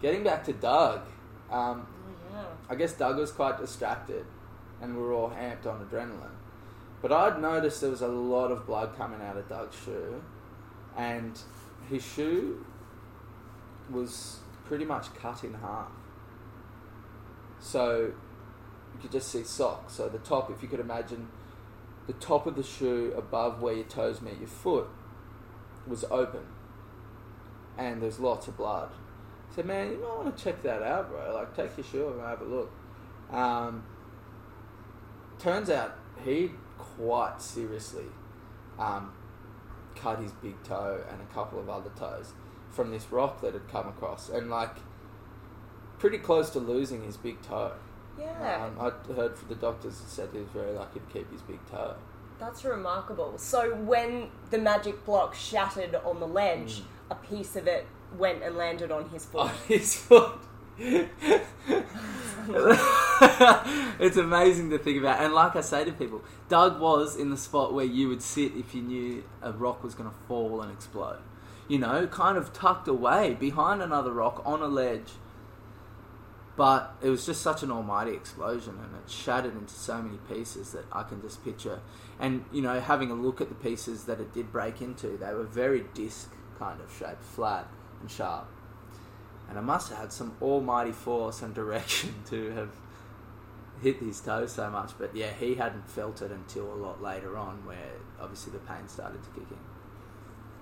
Speaker 2: getting back to Doug. Um,
Speaker 1: yeah.
Speaker 2: I guess Doug was quite distracted, and we were all amped on adrenaline. But I'd noticed there was a lot of blood coming out of Doug's shoe, and his shoe was pretty much cut in half. So you could just see socks. So the top, if you could imagine, the top of the shoe above where your toes meet your foot was open, and there's lots of blood. I said, man, you might want to check that out, bro. Like, take your shoe and have a look. Um, turns out he quite seriously um, cut his big toe and a couple of other toes from this rock that had come across, and like pretty close to losing his big toe.
Speaker 1: Yeah.
Speaker 2: Um, I heard from the doctors that said he was very lucky to keep his big toe.
Speaker 1: That's remarkable. So when the magic block shattered on the ledge,
Speaker 2: Mm.
Speaker 1: a piece of it went and landed on his foot. (laughs)
Speaker 2: on his foot. (laughs) it's amazing to think about. And like I say to people, Doug was in the spot where you would sit if you knew a rock was going to fall and explode. You know, kind of tucked away behind another rock on a ledge. But it was just such an almighty explosion and it shattered into so many pieces that I can just picture. And, you know, having a look at the pieces that it did break into, they were very disc kind of shaped, flat and sharp. And I must have had some almighty force and direction (laughs) to have hit his toe so much. But yeah, he hadn't felt it until a lot later on, where obviously the pain started to kick in.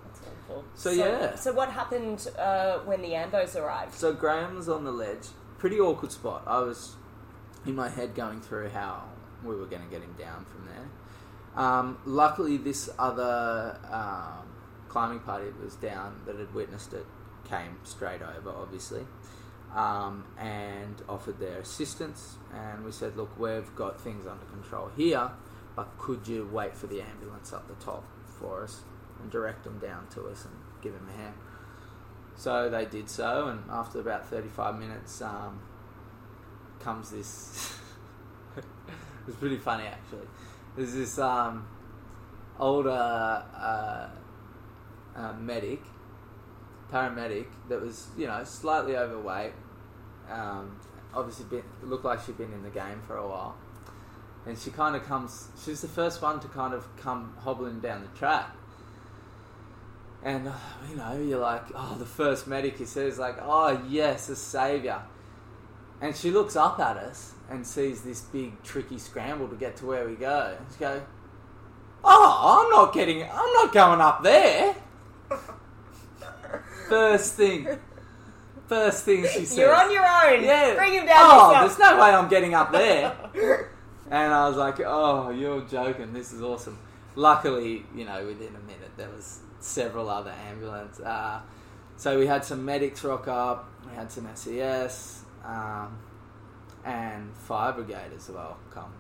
Speaker 1: That's awful.
Speaker 2: So, yeah.
Speaker 1: So what happened uh, when the ambos arrived?
Speaker 2: So Graham was on the ledge, pretty awkward spot. I was in my head going through how we were going to get him down from there. Um, luckily, this other um, climbing party that was down that had witnessed it came straight over, obviously, um, and offered their assistance. And we said, "Look, we've got things under control here, but could you wait for the ambulance up the top for us and direct them down to us and give them a hand?" So they did so, and after about 35 minutes, um, comes this. (laughs) it was pretty funny actually. There's this um, older uh, uh, medic, paramedic, that was you know slightly overweight. Um, obviously, been, looked like she'd been in the game for a while, and she kind of comes. She's the first one to kind of come hobbling down the track. And uh, you know, you're like, oh, the first medic. He says like, oh yes, a savior. And she looks up at us and sees this big tricky scramble to get to where we go. And she goes, oh, I'm not getting, I'm not going up there. First thing, first thing she (laughs) says.
Speaker 1: You're on your own.
Speaker 2: Yeah.
Speaker 1: Bring him down
Speaker 2: Oh,
Speaker 1: yourself.
Speaker 2: there's no way I'm getting up there. (laughs) and I was like, oh, you're joking. This is awesome. Luckily, you know, within a minute, there was several other ambulances. Uh, so we had some medics rock up. We had some SES um, and fire brigade as well come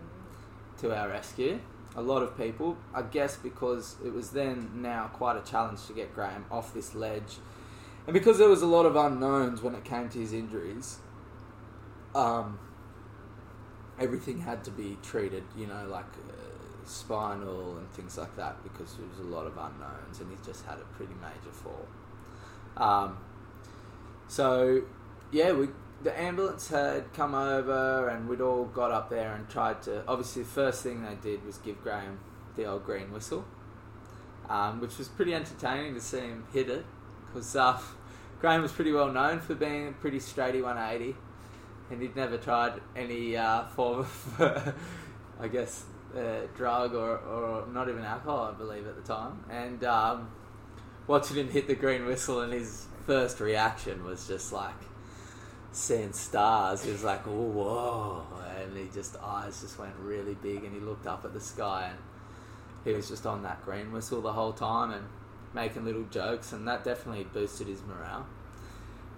Speaker 2: to our rescue. A lot of people, I guess, because it was then now quite a challenge to get Graham off this ledge, and because there was a lot of unknowns when it came to his injuries. Um, everything had to be treated, you know, like uh, spinal and things like that, because there was a lot of unknowns, and he just had a pretty major fall. Um, so, yeah, we the ambulance had come over, and we'd all got up there and tried to. Obviously, the first thing they did was give Graham the old green whistle, um, which was pretty entertaining to see him hit it, because uh, (laughs) Graham was pretty well known for being a pretty straighty 180 and he'd never tried any uh, form of, (laughs) I guess, uh, drug or, or not even alcohol, I believe, at the time. And um, watching him hit the green whistle, and his first reaction was just like seeing stars. He was like, oh, whoa. And he just, eyes just went really big, and he looked up at the sky, and he was just on that green whistle the whole time and making little jokes, and that definitely boosted his morale.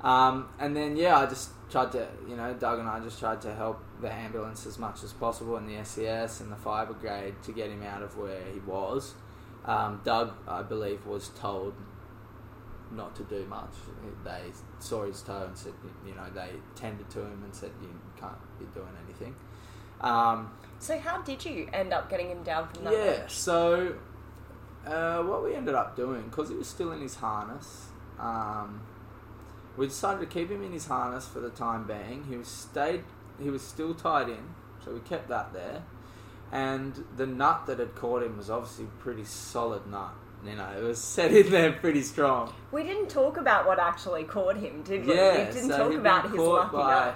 Speaker 2: Um, and then yeah, I just tried to, you know, Doug and I just tried to help the ambulance as much as possible, and the SES and the fire brigade to get him out of where he was. Um, Doug, I believe, was told not to do much. They saw his toe and said, you know, they tended to him and said you can't be doing anything. Um,
Speaker 1: So how did you end up getting him down from that
Speaker 2: yeah, so uh, what we ended up doing, because he was still in his harness, um, we decided to keep him in his harness for the time being. He was stayed. He was still tied in, so we kept that there. And the nut that had caught him was obviously a pretty solid nut. You know, it was set in there pretty strong.
Speaker 1: We didn't talk about what actually caught him, did we?
Speaker 2: Yeah,
Speaker 1: we didn't
Speaker 2: so
Speaker 1: talk about his lucky
Speaker 2: by,
Speaker 1: nut.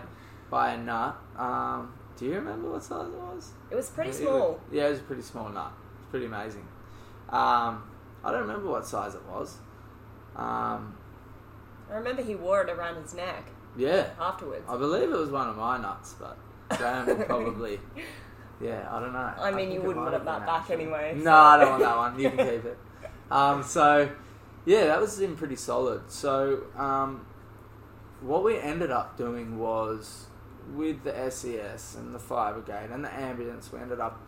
Speaker 2: by a nut. Um, do you remember what size it was?
Speaker 1: It was pretty
Speaker 2: It was-
Speaker 1: small.
Speaker 2: yeah, it was a pretty small nut. It's pretty amazing. Um, I don't remember what size it was. Um,
Speaker 1: I remember he wore it around his neck
Speaker 2: yeah,
Speaker 1: afterwards.
Speaker 2: I believe it was one of my nuts, but Graham will probably. (laughs) Yeah, I don't know.
Speaker 1: I mean,
Speaker 2: think
Speaker 1: you wouldn't want that back
Speaker 2: actually.
Speaker 1: anyway,
Speaker 2: No,
Speaker 1: so-
Speaker 2: I don't want that one. You can keep it. (laughs) Um, so, yeah, that was in pretty solid. So, um, what we ended up doing was with the SES and the fire brigade and the ambulance, we ended up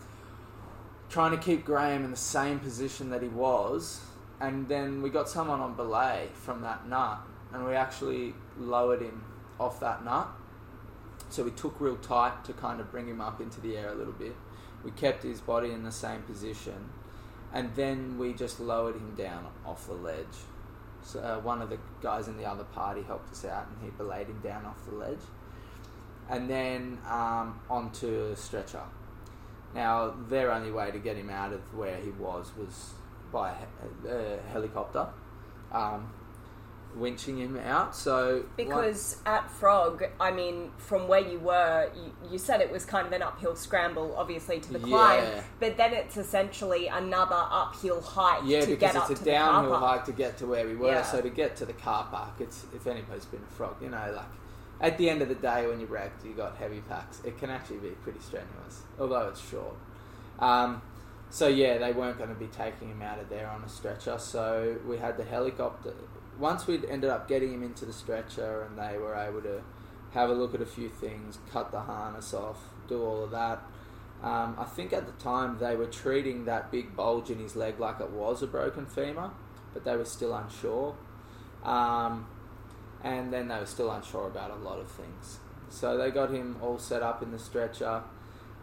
Speaker 2: trying to keep Graham in the same position that he was, and then we got someone on belay from that nut, and we actually lowered him off that nut. So we took real tight to kind of bring him up into the air a little bit. We kept his body in the same position, and then we just lowered him down off the ledge. So uh, one of the guys in the other party helped us out, and he belayed him down off the ledge, and then um, onto a stretcher. Now, their only way to get him out of where he was was by a, a helicopter, um, winching him out. So
Speaker 1: Because at Frog, I mean, from where you were, you, you said it was kind of an uphill scramble, obviously, to the climb.
Speaker 2: Yeah.
Speaker 1: But then it's essentially another uphill hike
Speaker 2: yeah,
Speaker 1: to
Speaker 2: because
Speaker 1: get
Speaker 2: it's
Speaker 1: up
Speaker 2: a
Speaker 1: to
Speaker 2: downhill hike to get to where we were.
Speaker 1: Yeah.
Speaker 2: So to get to the car park, it's if anybody's been a frog, you know, like at the end of the day when you're wrecked, you got heavy packs. It can actually be pretty strenuous, although it's short. Um, so yeah, they weren't going to be taking him out of there on a stretcher. So we had the helicopter. Once we'd ended up getting him into the stretcher, and they were able to have a look at a few things, cut the harness off, do all of that. Um, I think at the time they were treating that big bulge in his leg like it was a broken femur, but they were still unsure. Um, and then they were still unsure about a lot of things. So they got him all set up in the stretcher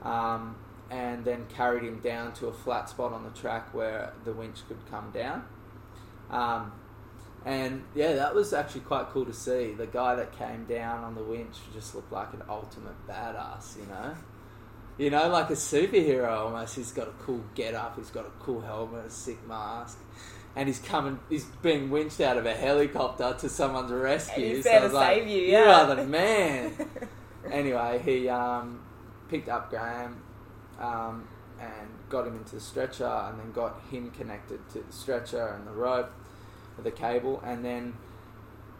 Speaker 2: um, and then carried him down to a flat spot on the track where the winch could come down. Um, and yeah, that was actually quite cool to see. The guy that came down on the winch just looked like an ultimate badass, you know? You know, like a superhero almost. He's got a cool get up, he's got a cool helmet, a sick mask. And he's coming, he's being winched out of a helicopter to someone's rescue.
Speaker 1: He's
Speaker 2: So
Speaker 1: there
Speaker 2: I
Speaker 1: to
Speaker 2: was like,
Speaker 1: save you,
Speaker 2: You
Speaker 1: yeah."
Speaker 2: are the man. (laughs) anyway, he um, picked up Graham um, and got him into the stretcher and then got him connected to the stretcher and the rope, the cable. And then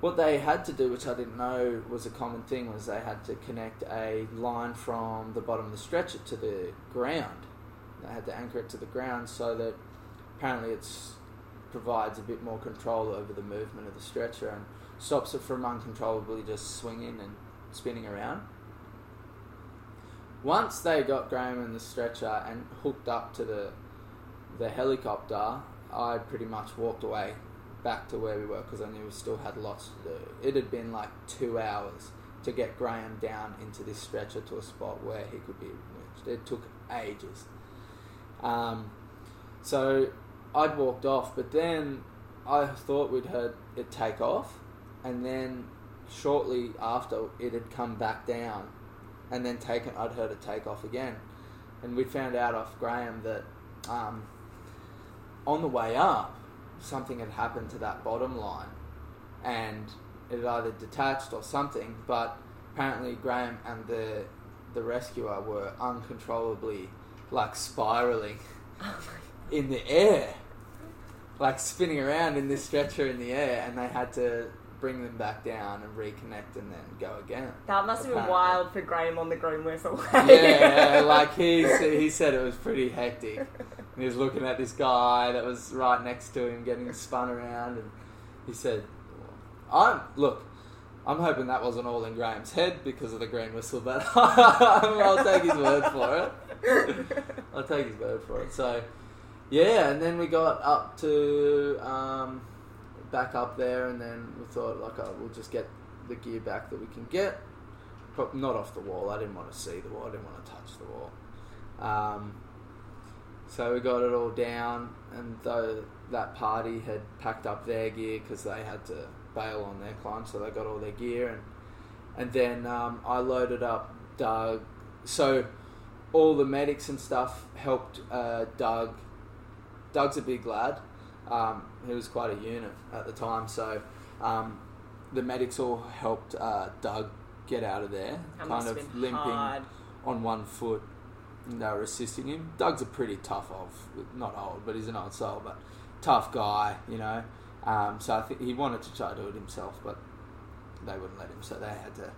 Speaker 2: what they had to do, which I didn't know was a common thing, was they had to connect a line from the bottom of the stretcher to the ground. They had to anchor it to the ground so that apparently it's provides a bit more control over the movement of the stretcher and stops it from uncontrollably just swinging and spinning around. Once they got Graham in the stretcher and hooked up to the the helicopter, I pretty much walked away back to where we were because I knew we still had lots to do. It had been like two hours to get Graham down into this stretcher to a spot where he could be winched. It took ages. Um, so I'd walked off, but then I thought we'd heard it take off, and then shortly after it had come back down, and then taken. I'd heard it take off again, and we found out off Graham that um, on the way up, something had happened to that bottom line, and it had either detached or something. But apparently, Graham and the the rescuer were uncontrollably like spiraling in the air, like spinning around in this stretcher in the air, and they had to bring them back down and reconnect and then go again.
Speaker 1: That must have been wild for Graham on the green whistle. (laughs)
Speaker 2: yeah, like he he said it was pretty hectic. And (laughs) he was looking at this guy that was right next to him getting spun around, and he said, "I'm look." I'm hoping that wasn't all in Graham's head because of the green whistle, but (laughs) I'll take his word for it. I'll take his word for it. So, yeah, and then we got up to um, back up there, and then we thought like, oh, we'll just get the gear back that we can get. Not off the wall. I didn't want to see the wall. I didn't want to touch the wall. Um, So we got it all down, and though that party had packed up their gear because they had to bail on their climb, so they got all their gear, and and then um, I loaded up Doug. So all the medics and stuff helped uh, Doug. Doug's a big lad. Um, he was quite a unit at the time, so um, the medics all helped uh, Doug get out of there,
Speaker 1: That
Speaker 2: kind
Speaker 1: must
Speaker 2: of
Speaker 1: been
Speaker 2: limping
Speaker 1: hard.
Speaker 2: on one foot. And they were assisting him. Doug's a pretty tough old, not old, but he's an old soul, but tough guy, you know. Um, so I think he wanted to try to do it himself, but they wouldn't let him, so they had to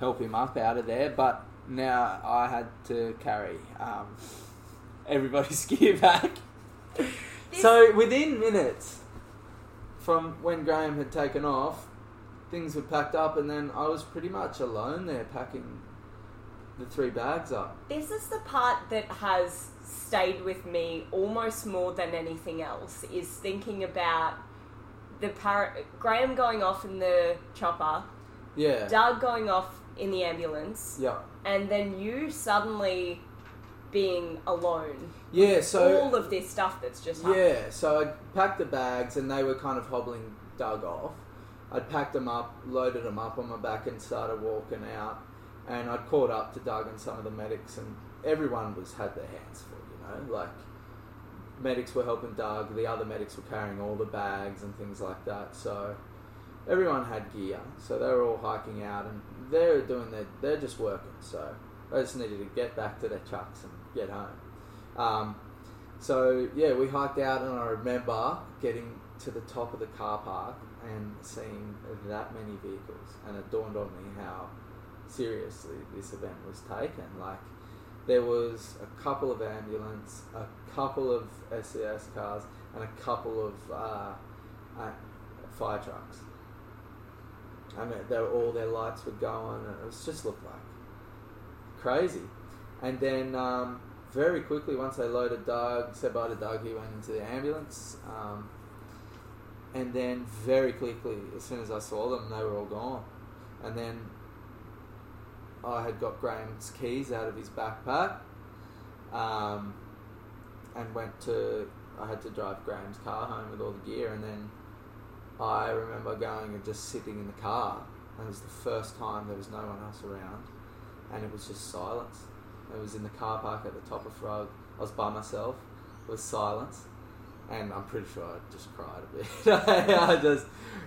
Speaker 2: help him up out of there. But now I had to carry um, everybody's (laughs) gear back. So within minutes from when Graham had taken off, things were packed up, and then I was pretty much alone there packing the three bags up.
Speaker 1: This is the part that has stayed with me almost more than anything else. Is thinking about the par- Graham going off in the chopper,
Speaker 2: Yeah.
Speaker 1: Doug going off in the ambulance,
Speaker 2: Yeah.
Speaker 1: and then you suddenly being alone.
Speaker 2: Yeah, so
Speaker 1: All of this stuff that's just happened.
Speaker 2: Yeah, so I packed the bags and they were kind of hobbling Doug off. I'd packed them up, loaded them up on my back, and started walking out. And I'd caught up to Doug and some of the medics, and everyone was had their hands full. You know, like medics were helping Doug, the other medics were carrying all the bags and things like that. So everyone had gear, so they were all hiking out, and they're doing their, they're just working. So I just needed to get back to their trucks and get home. Um, so yeah, we hiked out, and I remember getting to the top of the car park and seeing that many vehicles, and it dawned on me how seriously this event was taken. Like there was a couple of ambulance, a couple of SES cars, and a couple of uh, uh, fire trucks. I mean, they were, all their lights were going, and it was just looked like crazy. And then um, very quickly, once they loaded Doug, said bye to Doug, he went into the ambulance. Um, and then very quickly, as soon as I saw them, they were all gone. And then I had got Graham's keys out of his backpack, um, and went to. I had to drive Graham's car home with all the gear, and then I remember going and just sitting in the car, and it was the first time there was no one else around, and it was just silence. It was in the car park at the top of Frog. I was by myself. Was silence, and I'm pretty sure I just cried a bit. (laughs) I just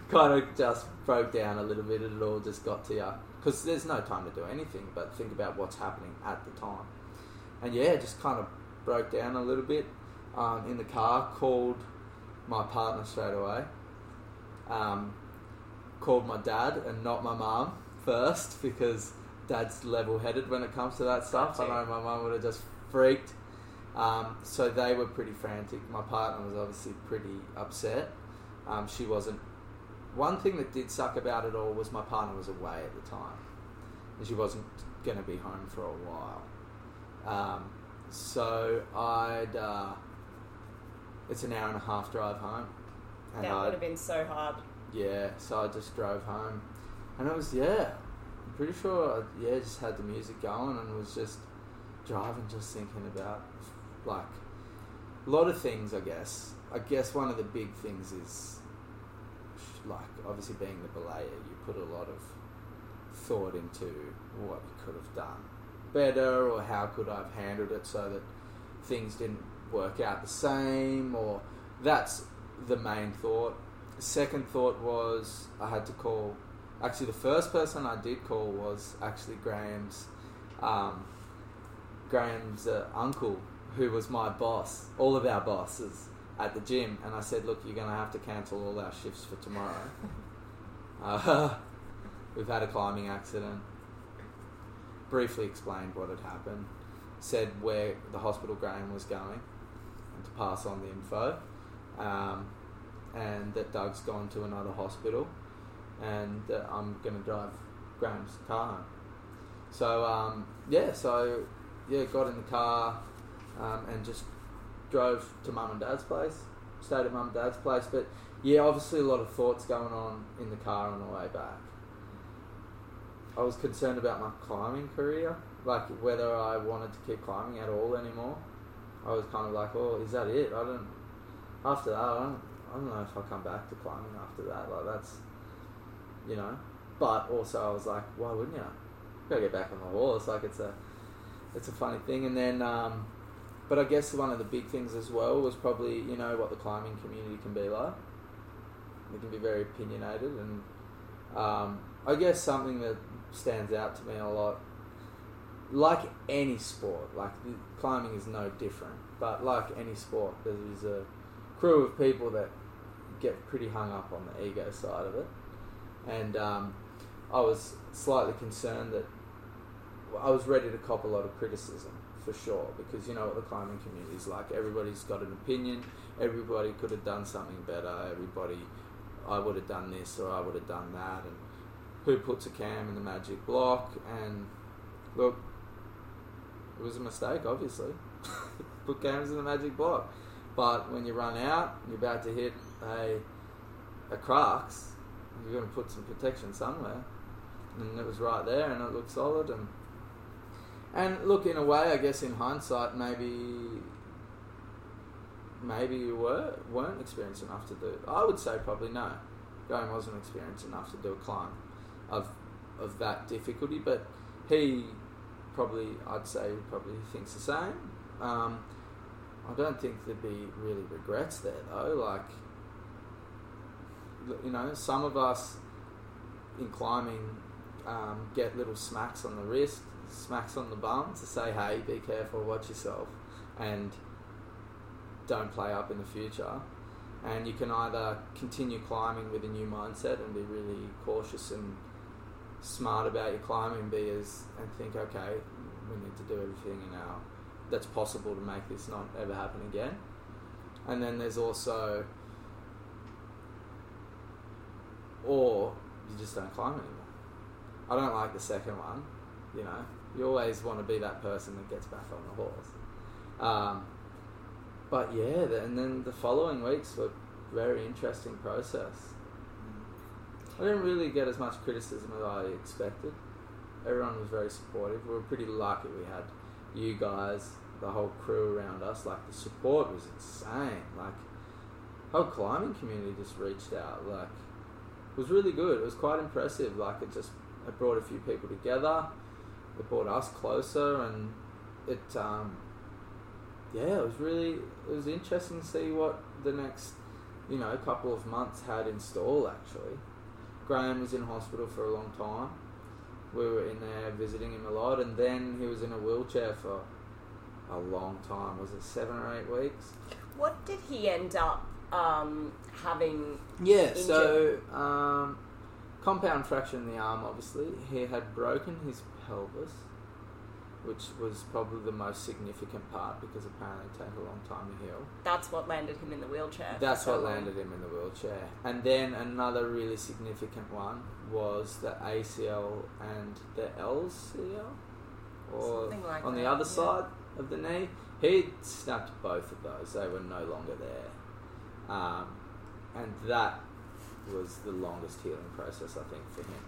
Speaker 2: kind of just broke down a little bit. It all just got to you because there's no time to do anything but think about what's happening at the time. And yeah, just kind of broke down a little bit um, in the car. Called my partner straight away. Um, called my dad and not my mum first (laughs) because dad's level-headed when it comes to that stuff. I know my mum would have just freaked. Um, so they were pretty frantic. My partner was obviously pretty upset. Um, she wasn't. One thing that did suck about it all was my partner was away at the time, and she wasn't going to be home for a while. Um, so I'd. Uh, it's an hour and a half drive home,
Speaker 1: That
Speaker 2: I'd-
Speaker 1: have been so hard.
Speaker 2: yeah, so I just drove home, and it was yeah, pretty sure I, yeah just had the music going and was just driving, just thinking about like a lot of things. I guess I guess one of the big things is like obviously being the belayer, you put a lot of thought into what you could have done better or how could I have handled it so that things didn't work out the same or that's the main thought second thought was I had to call. Actually, the first person I did call was actually Graham's, um, Graham's uh, uncle, who was my boss, all of our bosses at the gym, and I said, "Look, you're going to have to cancel all our shifts for tomorrow. (laughs) uh, (laughs) we've had a climbing accident." Briefly explained what had happened, said where the hospital Graham was going, and to pass on the info. Um, and that Doug's gone to another hospital, and that I'm going to drive Graham's car home. So um, yeah, so yeah, got in the car um, and just drove to mum and dad's place. Stayed at mum and dad's place, but yeah, obviously a lot of thoughts going on in the car on the way back. I was concerned about my climbing career, like whether I wanted to keep climbing at all anymore. I was kind of like, oh, is that it? I don't. After that, I don't. I don't know if I'll come back to climbing after that. Like that's, you know. But also, I was like, why wouldn't you? Gotta get back on the horse. Like it's a, it's a funny thing. And then, um, but I guess one of the big things as well was probably you know what the climbing community can be like. It can be very opinionated, and um, I guess something that stands out to me a lot. Like any sport, like climbing is no different. But like any sport, there is a crew of people that get pretty hung up on the ego side of it, and um, I was slightly concerned that I was ready to cop a lot of criticism for sure because you know what the climbing community is like. Everybody's got an opinion. Everybody could have done something better. Everybody, I would have done this or I would have done that, and who puts a cam in the magic block? And look, it was a mistake, obviously. (laughs) Put cams in the magic block, but when you run out, you're about to hit a a crux. You're going to put some protection somewhere, and it was right there, and it looked solid, and and look, in a way, I guess in hindsight, maybe maybe you were weren't experienced enough to do. I would say probably no. Graham wasn't experienced enough to do a climb of of that difficulty, but he probably I'd say probably thinks the same. Um, I don't think there'd be really regrets there though. Like you know, some of us in climbing um, get little smacks on the wrist smacks on the bum to say, hey, be careful, watch yourself, and don't play up in the future. And you can either continue climbing with a new mindset and be really cautious and smart about your climbing, be as and think, okay, we need to do everything in our that's possible to make this not ever happen again. And then there's also, or you just don't climb anymore. I don't like the second one, you know you always want to be that person that gets back on the horse. Um, but yeah, and then the following weeks were very interesting process. I didn't really get as much criticism as I expected. Everyone was very supportive. We were pretty lucky we had you guys, the whole crew around us. Like the support was insane. Like whole climbing community just reached out. Like was really good. It was quite impressive. Like it just it brought a few people together it brought us closer, and it um, yeah, it was really it was interesting to see what the next you know couple of months had in store. Actually, Graham was in hospital for a long time. We were in there visiting him a lot, and then he was in a wheelchair for a long time. Was it seven or eight weeks?
Speaker 1: What did he end up um, having?
Speaker 2: Yeah, so um, compound fracture in the arm. Obviously, he had broken his pelvis, which was probably the most significant part because apparently it takes a long time to heal.
Speaker 1: That's what landed him in the wheelchair.
Speaker 2: That's what landed him in the wheelchair. And then another really significant one was the ACL and the LCL, or like on that, the other yeah. side of the knee. He snapped both of those; they were no longer there, um, and that was the longest healing process I think for him.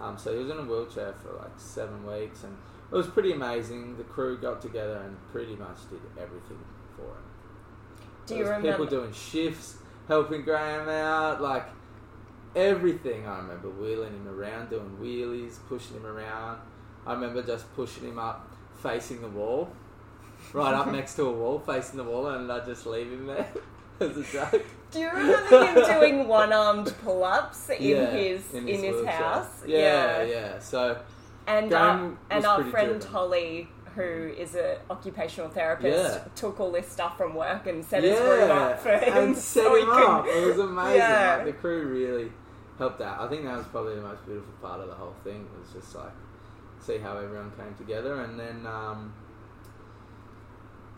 Speaker 2: Um, so he was in a wheelchair for like seven weeks, and it was pretty amazing. The crew got together and pretty much did everything for him.
Speaker 1: Do you remember
Speaker 2: people doing shifts, helping Graham out, like everything? I remember wheeling him around, doing wheelies, pushing him around. I remember just pushing him up, facing the wall, right up (laughs) next to a wall, facing the wall, and I just leave him there (laughs) as a joke.
Speaker 1: Do you remember him (laughs) doing one-armed pull-ups in yeah, his in his, in his house?
Speaker 2: Yeah, yeah, yeah. So
Speaker 1: and uh, and our friend driven. Holly, who is an occupational therapist, yeah. took all this stuff from work and set his room up for him.
Speaker 2: And set so him up. It was amazing. Yeah. Like, the crew really helped out. I think that was probably the most beautiful part of the whole thing. Was just like see how everyone came together, and then. Um,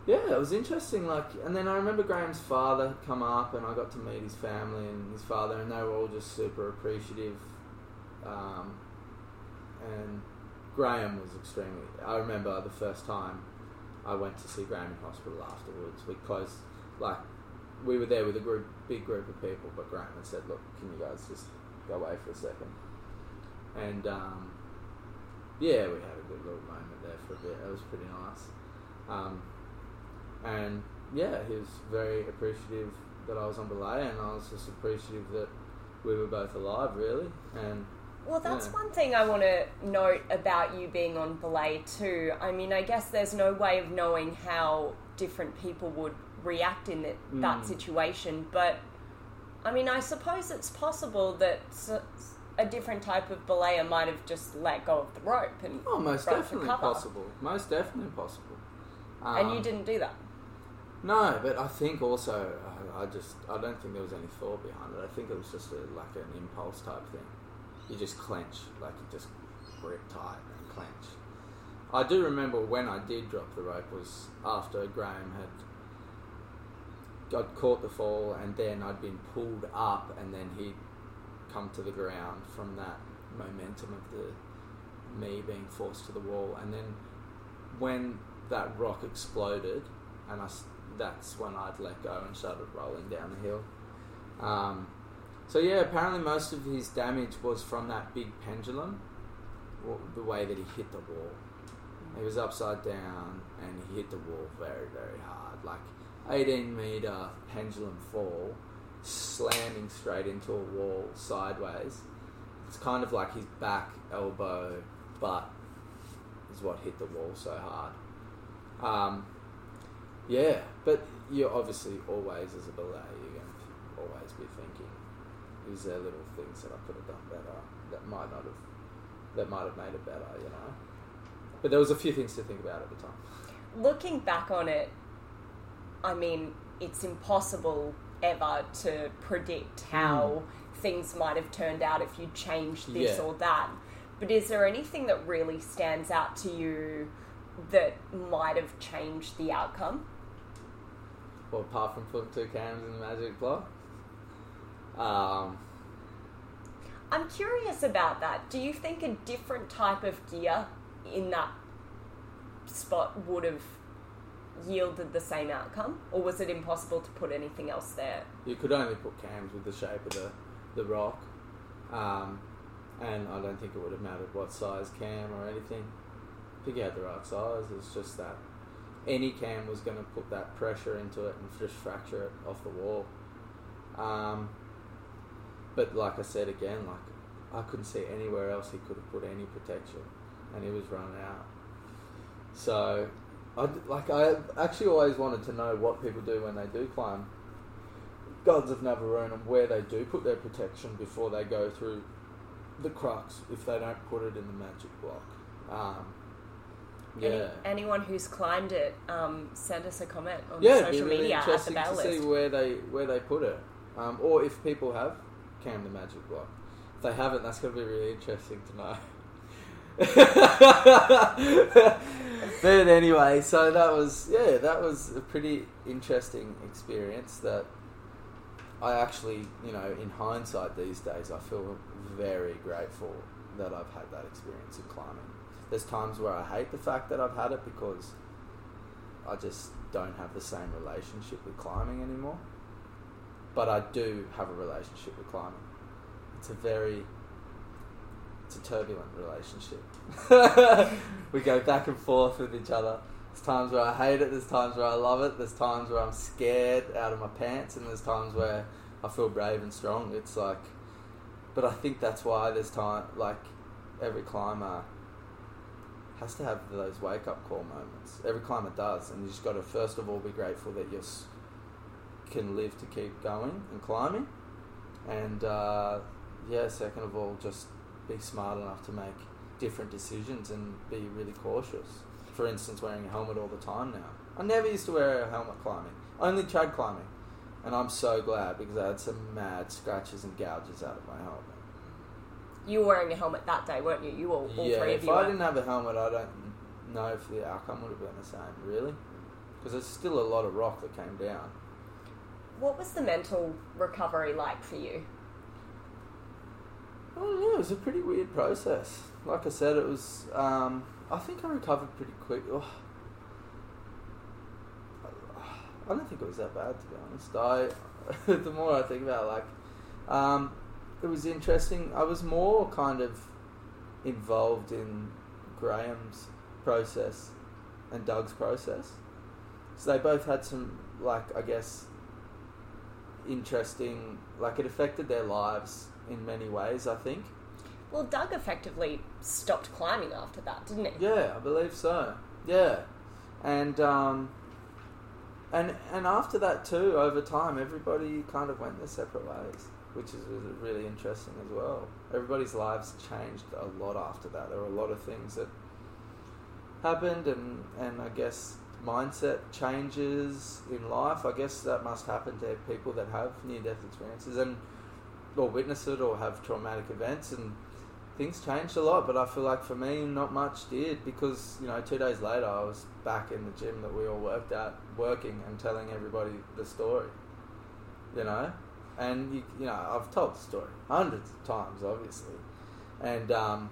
Speaker 2: yeah, it was interesting. Like, and then I remember Graham's father come up, and I got to meet his family and his father, and they were all just super appreciative. Um, and Graham was extremely. I remember the first time I went to see Graham in hospital afterwards. We closed, like, we were there with a group, big group of people, but Graham had said, "Look, can you guys just go away for a second? And um, yeah, we had a good little moment there for a bit. It was pretty nice. Um, and yeah, he was very appreciative that I was on belay, and I was just appreciative that we were both alive, really. And
Speaker 1: Well, that's
Speaker 2: Yeah.
Speaker 1: one thing I want to note about you being on belay too. I mean, I guess there's no way of knowing how different people would react in that, that
Speaker 2: Mm.
Speaker 1: situation, but I mean, I suppose it's possible that a different type of belayer might have just let go of the rope and
Speaker 2: oh, most definitely possible. Most definitely possible.
Speaker 1: and you
Speaker 2: Um,
Speaker 1: didn't do that.
Speaker 2: No, but I think also I, I just I don't think there was any thought behind it. I think it was just a, like an impulse type thing. You just clench, like you just grip tight and clench. I do remember when I did drop the rope was after Graham had got caught the fall, and then I'd been pulled up, and then he'd come to the ground from that momentum of the me being forced to the wall, and then when that rock exploded, and I that's when I'd let go and started rolling down the hill. Um, so yeah, apparently most of his damage was from that big pendulum, the way that he hit the wall. He was upside down and he hit the wall very, very hard, like 18 meter pendulum fall, slamming straight into a wall sideways. It's kind of like his back, elbow, butt is what hit the wall so hard. Um, yeah, but you're obviously always, as a belay, you're going to always be thinking, is there little things that I could have done better that might not have, that might have made it better, you know? But there was a few things to think about at the time.
Speaker 1: Looking back on it, I mean, it's impossible ever to predict how hmm. things might have turned out if you changed this
Speaker 2: Yeah.
Speaker 1: or that. But is there anything that really stands out to you that might have changed the outcome?
Speaker 2: Well, apart from putting two cams in the magic block. Um,
Speaker 1: I'm curious about that. Do you think a different type of gear in that spot would have yielded the same outcome? Or was it impossible to put anything else there?
Speaker 2: you could only put cams with the shape of the, the rock. Um, and I don't think it would have mattered what size cam or anything. I think you had the right size. It's just that any cam was going to put that pressure into it and just fracture it off the wall. Um, but like I said again, like I couldn't see anywhere else he could have put any protection, and he was running out. So, I like I actually always wanted to know what people do when they do climb Gods of Navarone and where they do put their protection before they go through the crux if they don't put it in the magic block. Um, yeah.
Speaker 1: Any, anyone who's climbed it, um, send us a comment on
Speaker 2: yeah,
Speaker 1: social
Speaker 2: really
Speaker 1: media at the
Speaker 2: to see where they where they put it, um, or if people have cam the magic block. If they haven't, that's going to be really interesting to know. (laughs) but anyway, so that was yeah, that was a pretty interesting experience that I actually, you know, in hindsight these days, I feel very grateful that I've had that experience of climbing. There's times where I hate the fact that I've had it because I just don't have the same relationship with climbing anymore. But I do have a relationship with climbing. It's a very it's a turbulent relationship. (laughs) we go back and forth with each other. There's times where I hate it, there's times where I love it, there's times where I'm scared out of my pants, and there's times where I feel brave and strong. It's like, but I think that's why there's time, like, every climber has to have those wake up call moments. Every climber does, and you just got to first of all be grateful that you can live to keep going and climbing, and uh, yeah, second of all, just be smart enough to make different decisions and be really cautious. For instance, wearing a helmet all the time now. I never used to wear a helmet climbing, only trad climbing, and I'm so glad because I had some mad scratches and gouges out of my helmet.
Speaker 1: You were wearing a helmet that day, weren't you? You all, all
Speaker 2: yeah,
Speaker 1: three of
Speaker 2: if I
Speaker 1: were.
Speaker 2: didn't have a helmet, I don't know if the outcome would have been the same. Really, because there's still a lot of rock that came down.
Speaker 1: What was the mental recovery like for you?
Speaker 2: Oh yeah, it was a pretty weird process. Like I said, it was. Um, I think I recovered pretty quick. Oh. I don't think it was that bad to be honest. I, (laughs) the more I think about, it, like, um, it was interesting. I was more kind of involved in Graham's process and Doug's process. So they both had some, like, I guess, interesting, like, it affected their lives in many ways, I think.
Speaker 1: Well, Doug effectively stopped climbing after that, didn't he?
Speaker 2: Yeah, I believe so. Yeah. And, um, and, and after that, too, over time, everybody kind of went their separate ways, which is really interesting as well. Everybody's lives changed a lot after that. There were a lot of things that happened, and, and I guess mindset changes in life. I guess that must happen to people that have near death experiences and or witness it or have traumatic events and things changed a lot. But I feel like for me, not much did because you know two days later I was back in the gym that we all worked at, working and telling everybody the story. You know, and you, you know I've told the story hundreds of times, obviously, and um,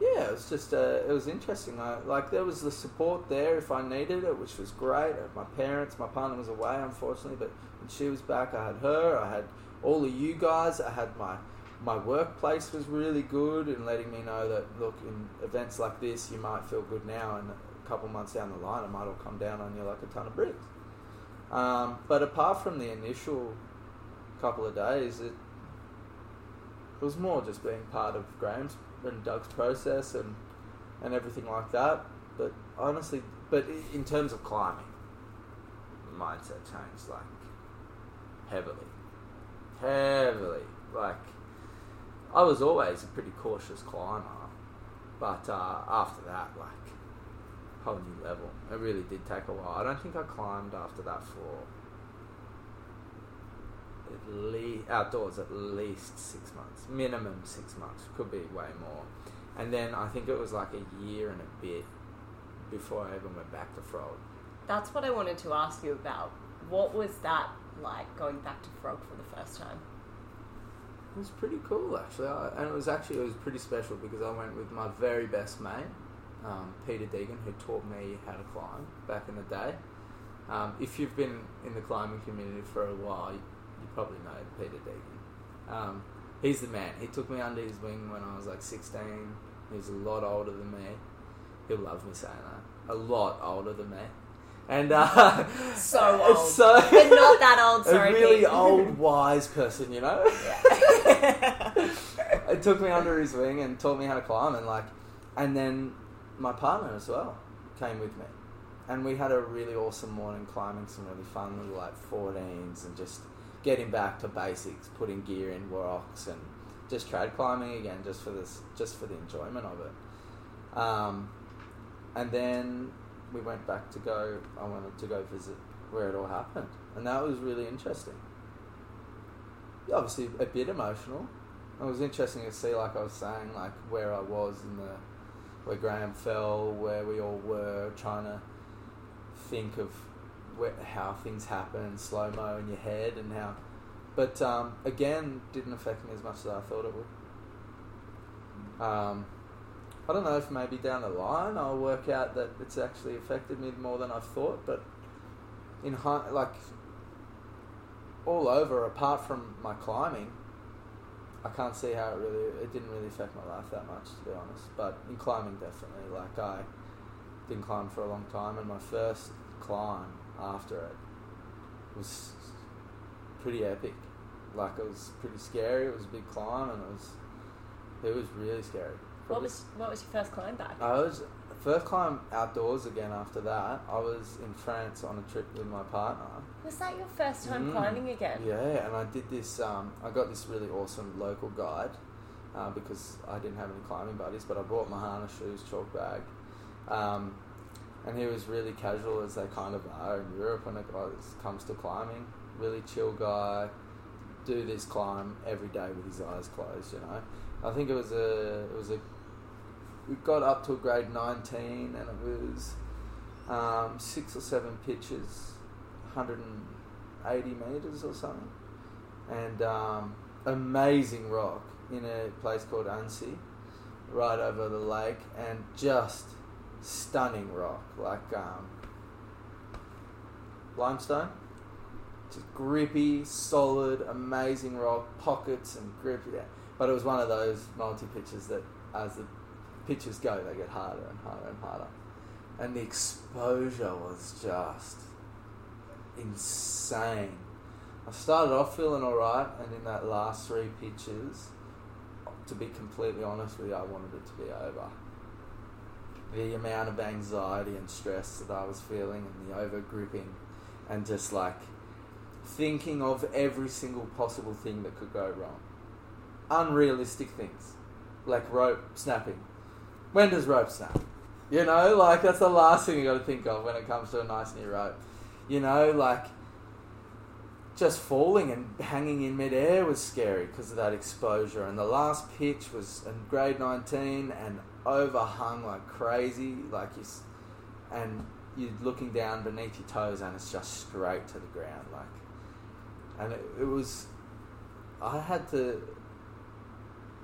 Speaker 2: yeah, it was just uh, it was interesting. I, like there was the support there if I needed it, which was great. My parents, my partner was away unfortunately, but when she was back, I had her. I had all of you guys. I had my my workplace was really good in letting me know that look in events like this, you might feel good now, and a couple months down the line, it might all come down on you like a ton of bricks. Um, but apart from the initial couple of days, it, it was more just being part of Graham's and Doug's process and and everything like that. But honestly, but in terms of climbing, mindset changed like heavily, heavily. Like I was always a pretty cautious climber, but uh, after that, like whole new level. It really did take a while. I don't think I climbed after that for at least outdoors at least six months, minimum six months. Could be way more. And then I think it was like a year and a bit before I even went back to Frog.
Speaker 1: That's what I wanted to ask you about. What was that like going back to Frog for the first time?
Speaker 2: It was pretty cool actually, I, and it was actually it was pretty special because I went with my very best mate, um, Peter Deegan, who taught me how to climb back in the day. Um, if you've been in the climbing community for a while, you, you probably know Peter Deegan. Um, he's the man. He took me under his wing when I was like 16. He's a lot older than me. He'll love me saying that. A lot older than me. And uh, (laughs)
Speaker 1: So (laughs) old.
Speaker 2: so
Speaker 1: But not that old, (laughs) sorry.
Speaker 2: a really old, wise person, you know.
Speaker 1: Yeah.
Speaker 2: it took me under his wing and taught me how to climb, and like, and then my partner as well came with me, and we had a really awesome morning climbing some really fun little like 14s and just getting back to basics, putting gear in rocks and just trad climbing again, just for this, just for the enjoyment of it. Um, and then we went back to go. I wanted to go visit where it all happened, and that was really interesting. Obviously, a bit emotional. It was interesting to see, like I was saying, like where I was in the where Graham fell, where we all were, trying to think of where, how things happen, slow mo in your head, and how. But um, again, didn't affect me as much as I thought it would. Um, I don't know if maybe down the line I'll work out that it's actually affected me more than I thought, but in hi- like all over, apart from my climbing, I can't see how it really it didn't really affect my life that much to be honest. But in climbing, definitely. Like I didn't climb for a long time, and my first climb after it was pretty epic. Like it was pretty scary. It was a big climb, and it was it was really scary.
Speaker 1: What was what was your first climb back?
Speaker 2: I was first climb outdoors again after that. I was in France on a trip with my partner.
Speaker 1: Was that your first time
Speaker 2: Mm.
Speaker 1: climbing again?
Speaker 2: Yeah, and I did this. Um, I got this really awesome local guide uh, because I didn't have any climbing buddies, but I brought my harness, shoes, chalk bag, um, and he was really casual as they kind of are in Europe when it comes to climbing. Really chill guy. Do this climb every day with his eyes closed. You know, I think it was a it was a we got up to a grade 19 and it was um, six or seven pitches 180 meters or something. And um, amazing rock in a place called Annecy right over the lake and just stunning rock like um, limestone. Just grippy solid amazing rock pockets and grippy but it was one of those multi pitches that as the pitches go, they get harder and harder and harder. and the exposure was just insane. I started off feeling alright, and in that last three pitches, to be completely honest with you, I wanted it to be over. The amount of anxiety and stress that I was feeling, and the over gripping, and just like thinking of every single possible thing that could go wrong. Unrealistic things, like rope snapping. When does rope snap? You know, like that's the last thing you got to think of when it comes to a nice new rope. You know, like just falling and hanging in midair was scary because of that exposure. And the last pitch was in grade 19 and overhung like crazy, like you, and you're looking down beneath your toes and it's just straight to the ground, like. And it, it was, I had to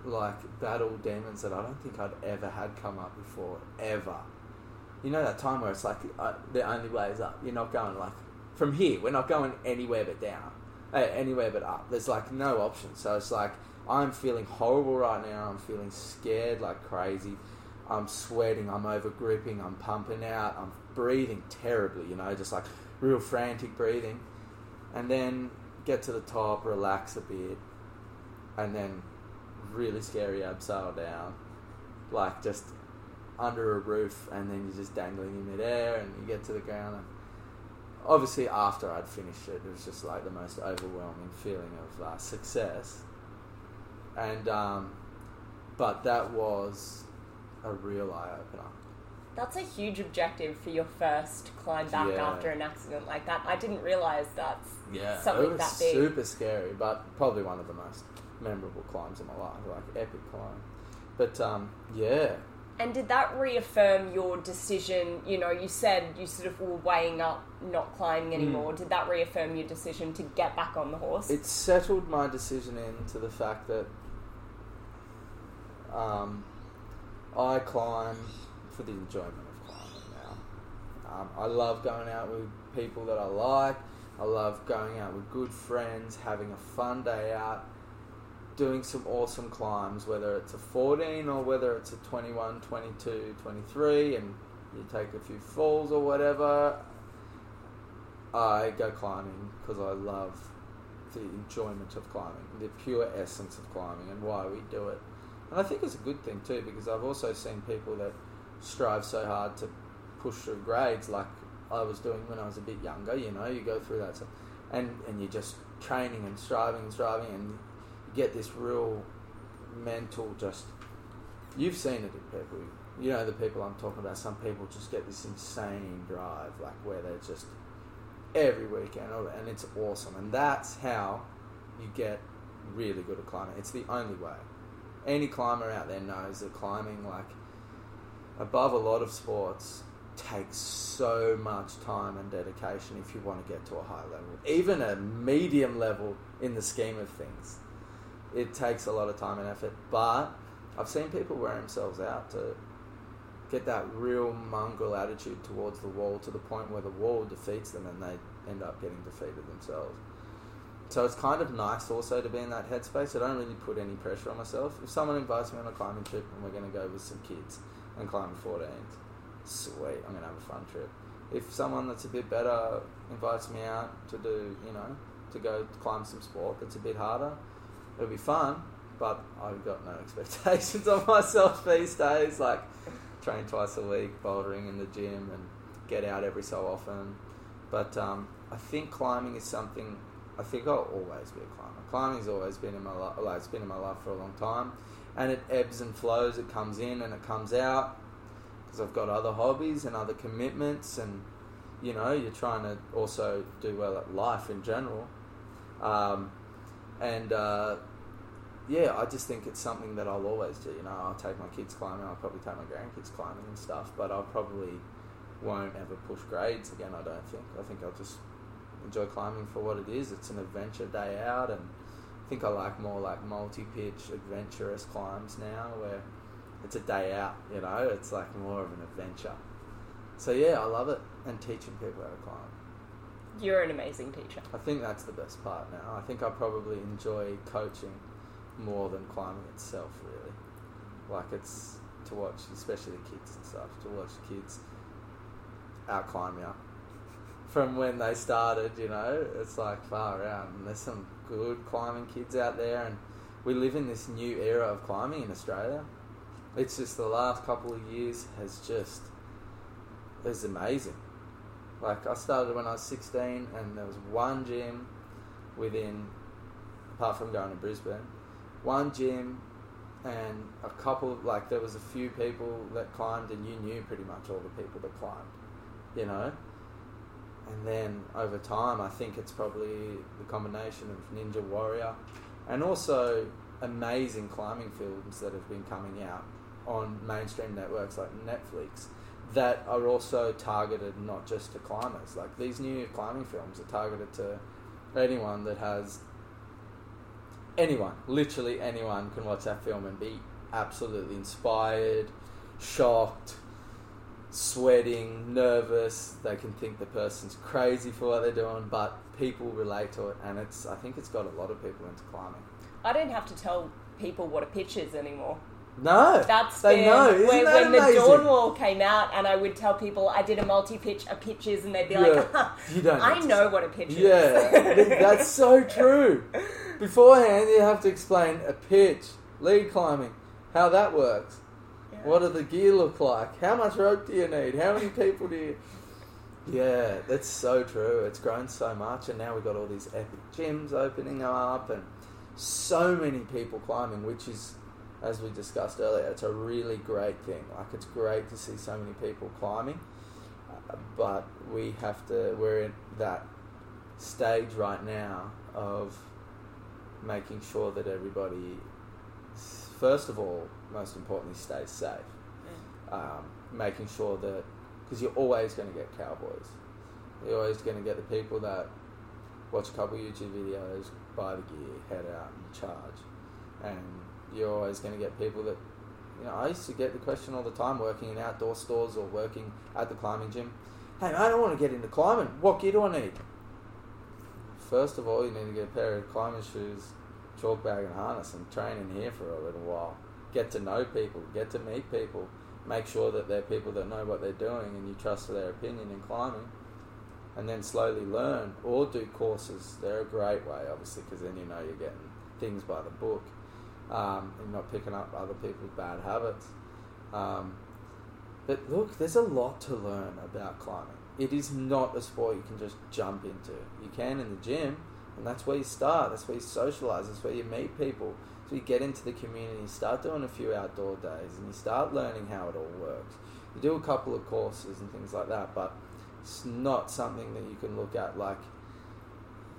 Speaker 2: like battle demons that I don't think I'd ever had come up before, ever. You know that time where it's like uh, the only way is up. You're not going like from here. We're not going anywhere but down, uh, anywhere but up. There's like no option. So it's like I'm feeling horrible right now. I'm feeling scared like crazy. I'm sweating. I'm over gripping. I'm pumping out. I'm breathing terribly. You know, just like real frantic breathing, and then get to the top, relax a bit, and then really scary abseil down, like just under a roof, and then you're just dangling in midair, and you get to the ground. And obviously, after I'd finished it, it was just like the most overwhelming feeling of uh, success. And um, but that was a real eye opener.
Speaker 1: That's a huge objective for your first climb back
Speaker 2: Yeah.
Speaker 1: after an accident like that. I didn't realize that's
Speaker 2: Yeah,
Speaker 1: something
Speaker 2: it was
Speaker 1: that big.
Speaker 2: super scary, but probably one of the most memorable climbs in my life, like epic climb. But um, yeah,
Speaker 1: And did that reaffirm your decision? You know, you said you sort of were weighing up not climbing anymore. Did that reaffirm your decision to get back on the horse?
Speaker 2: it settled my decision into the fact that um, I climb for the enjoyment of climbing now. Um, I love going out with people that I like. I love going out with good friends, having a fun day out, doing some awesome climbs, whether it's a 14 or whether it's a 21, 22, 23, and you take a few falls or whatever. I go climbing because I love the enjoyment of climbing, the pure essence of climbing, and why we do it. And I think it's a good thing too because I've also seen people that strive so hard to push through grades like I was doing when I was a bit younger. You know, you go through that, so, and and you're just training and striving and striving, and get this real mental just. You've seen it in people. You know the people I'm talking about. Some people just get this insane drive, like where they're just every weekend, oh, and it's awesome. And that's how you get really good at climbing. It's the only way. Any climber out there knows that climbing, like above a lot of sports, takes so much time and dedication if you want to get to a high level, even a medium level in the scheme of things. It takes a lot of time and effort, but I've seen people wear themselves out to get that real mongrel attitude towards the wall to the point where the wall defeats them and they end up getting defeated themselves. So it's kind of nice also to be in that headspace. I don't really put any pressure on myself. If someone invites me on a climbing trip and we're going to go with some kids and climb 14s, sweet, I'm going to have a fun trip. If someone that's a bit better invites me out to do, you know, to go climb some sport that's a bit harder, it'll be fun, but I've got no (laughs) expectations of myself these days. Like, train twice a week, bouldering in the gym, and get out every so often. But um, I think climbing is something. I think I'll always be a climber. Climbing's always been in my life. Well, it's been in my life for a long time, and it ebbs and flows. It comes in and it comes out because I've got other hobbies and other commitments, and you know, you're trying to also do well at life in general. Um, and uh, yeah, I just think it's something that I'll always do. You know, I'll take my kids climbing. I'll probably take my grandkids climbing and stuff. But I probably won't ever push grades again. I don't think. I think I'll just enjoy climbing for what it is. It's an adventure day out, and I think I like more like multi-pitch, adventurous climbs now, where it's a day out. You know, it's like more of an adventure. So yeah, I love it, and teaching people how to climb.
Speaker 1: You're an amazing teacher.
Speaker 2: I think that's the best part now. I think I probably enjoy coaching more than climbing itself, really. Like it's to watch, especially the kids and stuff, to watch kids out climb you from when they started. You know, it's like far out, and there's some good climbing kids out there, and we live in this new era of climbing in Australia. It's just the last couple of years has just is amazing. Like I started when I was 16, and there was one gym within, apart from going to Brisbane, one gym and a couple like there was a few people that climbed and you knew pretty much all the people that climbed you know? And then over time i think it's probably the combination of ninja warrior and also amazing climbing films that have been coming out on mainstream networks like netflix that are also targeted not just to climbers like these new climbing films are targeted to anyone that has anyone, literally anyone, can watch that film and be absolutely inspired, shocked, sweating, nervous. They can think the person's crazy for what they're doing, but people relate to it, and it's. I think it's got a lot of people into climbing.
Speaker 1: I don't have to tell people what a pitch is anymore.
Speaker 2: No,
Speaker 1: That's
Speaker 2: they
Speaker 1: been
Speaker 2: know. Isn't
Speaker 1: when,
Speaker 2: that
Speaker 1: when the? Dawn Wall came out, and I would tell people I did a multi pitch, a pitches, and they'd be like,
Speaker 2: Yeah, you don't.
Speaker 1: "I know what a pitch
Speaker 2: Yeah,
Speaker 1: is."
Speaker 2: that's so true. (laughs) Beforehand, you have to explain a pitch, lead climbing, how that works.
Speaker 1: Yeah.
Speaker 2: What do the gear look like? How much rope do you need? How many people do you? Yeah, that's so true. It's grown so much, and now we've got all these epic gyms opening up, and so many people climbing, which is, as we discussed earlier, it's a really great thing. Like it's great to see so many people climbing, uh, but we have to. We're in that stage right now of making sure that everybody, first of all, most importantly, stays safe um, making sure that because you're always going to get cowboys, you're always going to get the people that watch a couple YouTube videos, buy the gear, head out and charge, and you're always going to get people that you know. I used to get the question all the time working in outdoor stores or working at the climbing gym. Hey, man, I don't want to get into climbing. What gear do I need? First of all, you need to get a pair of climbing shoes, chalk bag, and harness, and train in here for a little while. Get to know people, get to meet people, make sure that they're people that know what they're doing and you trust their opinion in climbing, and then slowly learn or do courses. They're a great way, obviously, because then you know you're getting things by the book um, and not picking up other people's bad habits. Um, but look, there's a lot to learn about climbing. It is not a sport you can just jump into. You can in the gym, and that's where you start. That's where you socialize. That's where you meet people. So you get into the community, you start doing a few outdoor days, and you start learning how it all works. You do a couple of courses and things like that, but it's not something that you can look at like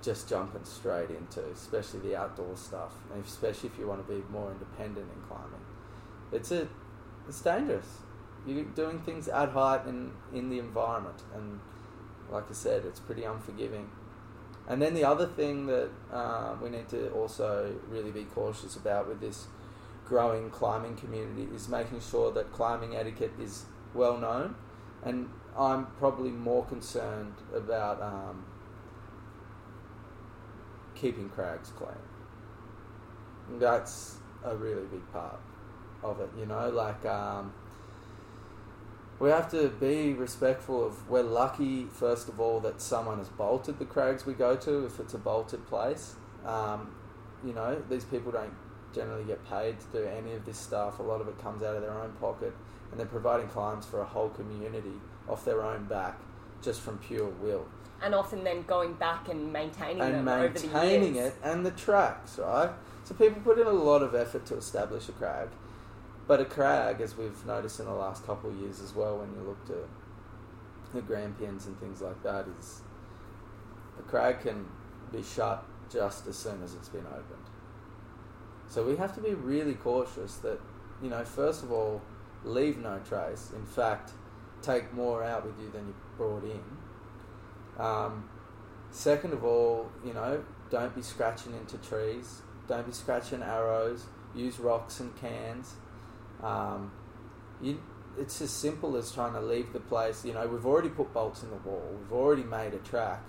Speaker 2: just jumping straight into, especially the outdoor stuff, especially if you want to be more independent in climbing. It's a, it's dangerous. You're doing things at height and in the environment, and like I said, it's pretty unforgiving. And then the other thing that uh, we need to also really be cautious about with this growing climbing community is making sure that climbing etiquette is well known. And I'm probably more concerned about um, keeping crags clean. That's a really big part of it, you know, like. Um, we have to be respectful of we're lucky first of all that someone has bolted the crags we go to if it's a bolted place um, you know these people don't generally get paid to do any of this stuff a lot of it comes out of their own pocket and they're providing climbs for a whole community off their own back just from pure will
Speaker 1: and often then going back and maintaining
Speaker 2: and
Speaker 1: them over the
Speaker 2: maintaining it and the tracks right so people put in a lot of effort to establish a crag but a crag, as we've noticed in the last couple of years as well, when you looked at the grampians and things like that, is a crag can be shut just as soon as it's been opened. So we have to be really cautious that, you know, first of all, leave no trace. In fact, take more out with you than you brought in. Um, second of all, you know, don't be scratching into trees. Don't be scratching arrows. Use rocks and cans. Um, you, it's as simple as trying to leave the place. You know, we've already put bolts in the wall. We've already made a track.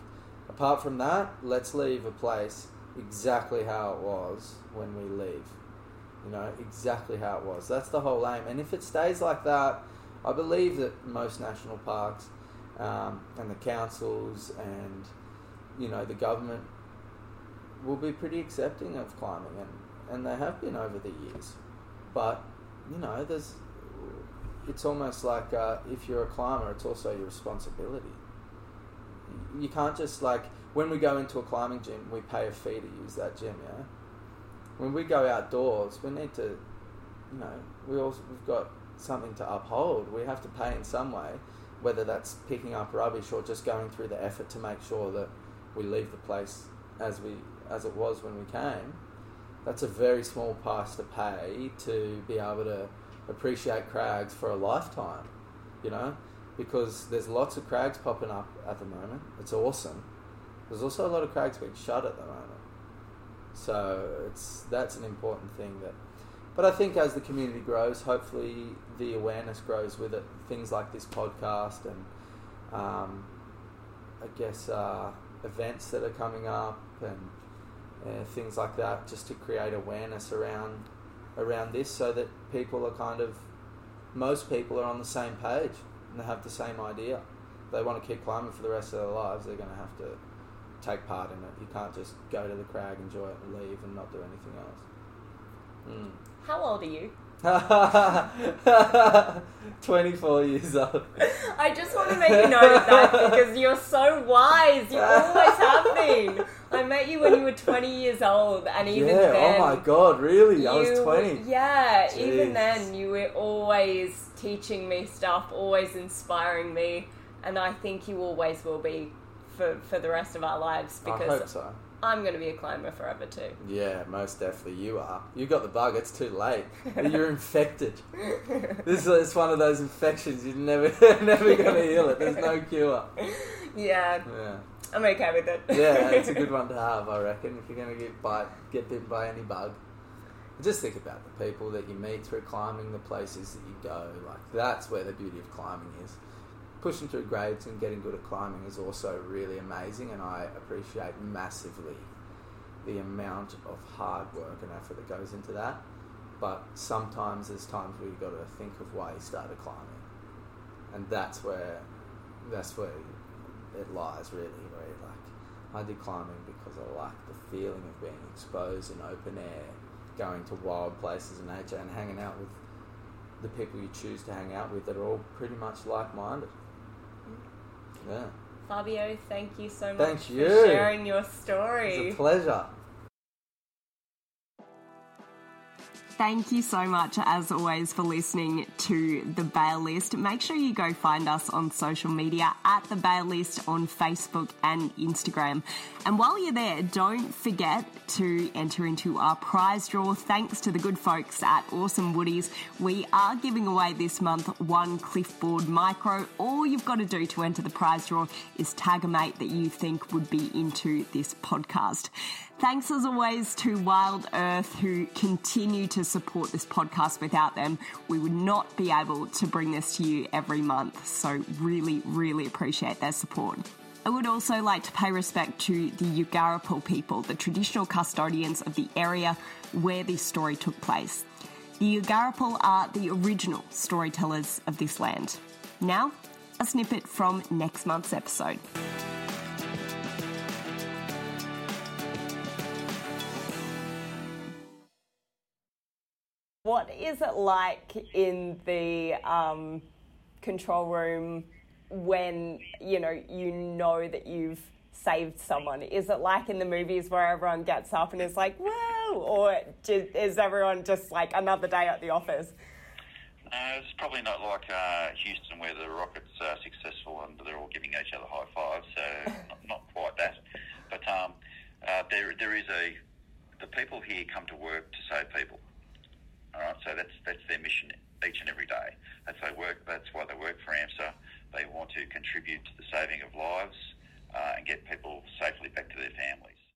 Speaker 2: Apart from that, let's leave a place exactly how it was when we leave. You know, exactly how it was. That's the whole aim. And if it stays like that, I believe that most national parks um, and the councils and you know the government will be pretty accepting of climbing, and, and they have been over the years. But you know, there's it's almost like uh, if you're a climber, it's also your responsibility. You can't just like when we go into a climbing gym, we pay a fee to use that gym. Yeah. When we go outdoors, we need to, you know, we also we've got something to uphold. We have to pay in some way, whether that's picking up rubbish or just going through the effort to make sure that we leave the place as we as it was when we came. That's a very small price to pay to be able to appreciate crags for a lifetime, you know, because there's lots of crags popping up at the moment. It's awesome. There's also a lot of crags being shut at the moment. So it's that's an important thing that but I think as the community grows, hopefully the awareness grows with it. Things like this podcast and um, I guess uh, events that are coming up and uh, things like that, just to create awareness around around this, so that people are kind of most people are on the same page and they have the same idea. They want to keep climbing for the rest of their lives, they're going to have to take part in it. You can't just go to the crag, enjoy it, and leave, and not do anything else. Mm.
Speaker 1: How old are you? (laughs)
Speaker 2: 24 years old. (laughs)
Speaker 1: I just want to make a note of that because you're so wise. You always have been. I met you when you were 20 years old, and even
Speaker 2: yeah,
Speaker 1: then.
Speaker 2: oh my god, really?
Speaker 1: you,
Speaker 2: I was 20.
Speaker 1: Yeah, even then, you were always teaching me stuff, always inspiring me, and I think you always will be for, for the rest of our lives because
Speaker 2: I hope so.
Speaker 1: I'm going to be a climber forever too.
Speaker 2: Yeah, most definitely you are. You got the bug, it's too late. You're infected. This is one of those infections you're never (laughs) never gonna heal it. There's no cure.
Speaker 1: Yeah,
Speaker 2: Yeah.
Speaker 1: I'm okay with it.
Speaker 2: Yeah, it's a (laughs) good one to have, I reckon, if you're gonna get bite get bitten by any bug. Just think about the people that you meet through climbing, the places that you go. Like that's where the beauty of climbing is. Pushing through grades and getting good at climbing is also really amazing, and I appreciate massively the amount of hard work and effort that goes into that. But sometimes there's times where you've got to think of why you started climbing, and that's where that's where it lies really. Where like, I did climbing because I like the feeling of being exposed in open air, going to wild places in nature, and hanging out with the people you choose to hang out with that are all pretty much like-minded. Yeah,
Speaker 1: Fabio, thank you so much
Speaker 2: Thank
Speaker 1: for sharing your story.
Speaker 2: it's a pleasure.
Speaker 1: Thank you so much, as always, for listening to The Bail List. Make sure you go find us on social media at The Bail List on Facebook and Instagram. And while you're there, don't forget to enter into our prize draw. Thanks to the good folks at Awesome Woodies, we are giving away this month one Cliffboard Micro. All you've got to do to enter the prize draw is tag a mate that you think would be into this podcast. Thanks as always to Wild Earth who continue to support this podcast. Without them, we would not be able to bring this to you every month. So, really, really appreciate their support. I would also like to pay respect to the Yugarapul people, the traditional custodians of the area where this story took place. The Yugarapul are the original storytellers of this land. Now, a snippet from next month's episode. What is it like in the um, control room when you know you know that you've saved someone? Is it like in the movies where everyone gets up and is like, "Whoa," or ju- is everyone just like another day at the office?
Speaker 3: No, it's probably not like uh, Houston where the Rockets are successful and they're all giving each other high fives. So (laughs) not, not quite that, but um, uh, there there is a the people here come to work to save people. All right, so that's that's their mission each and every day. That's they work. That's why they work for AMSA. They want to contribute to the saving of lives uh, and get people safely back to their families.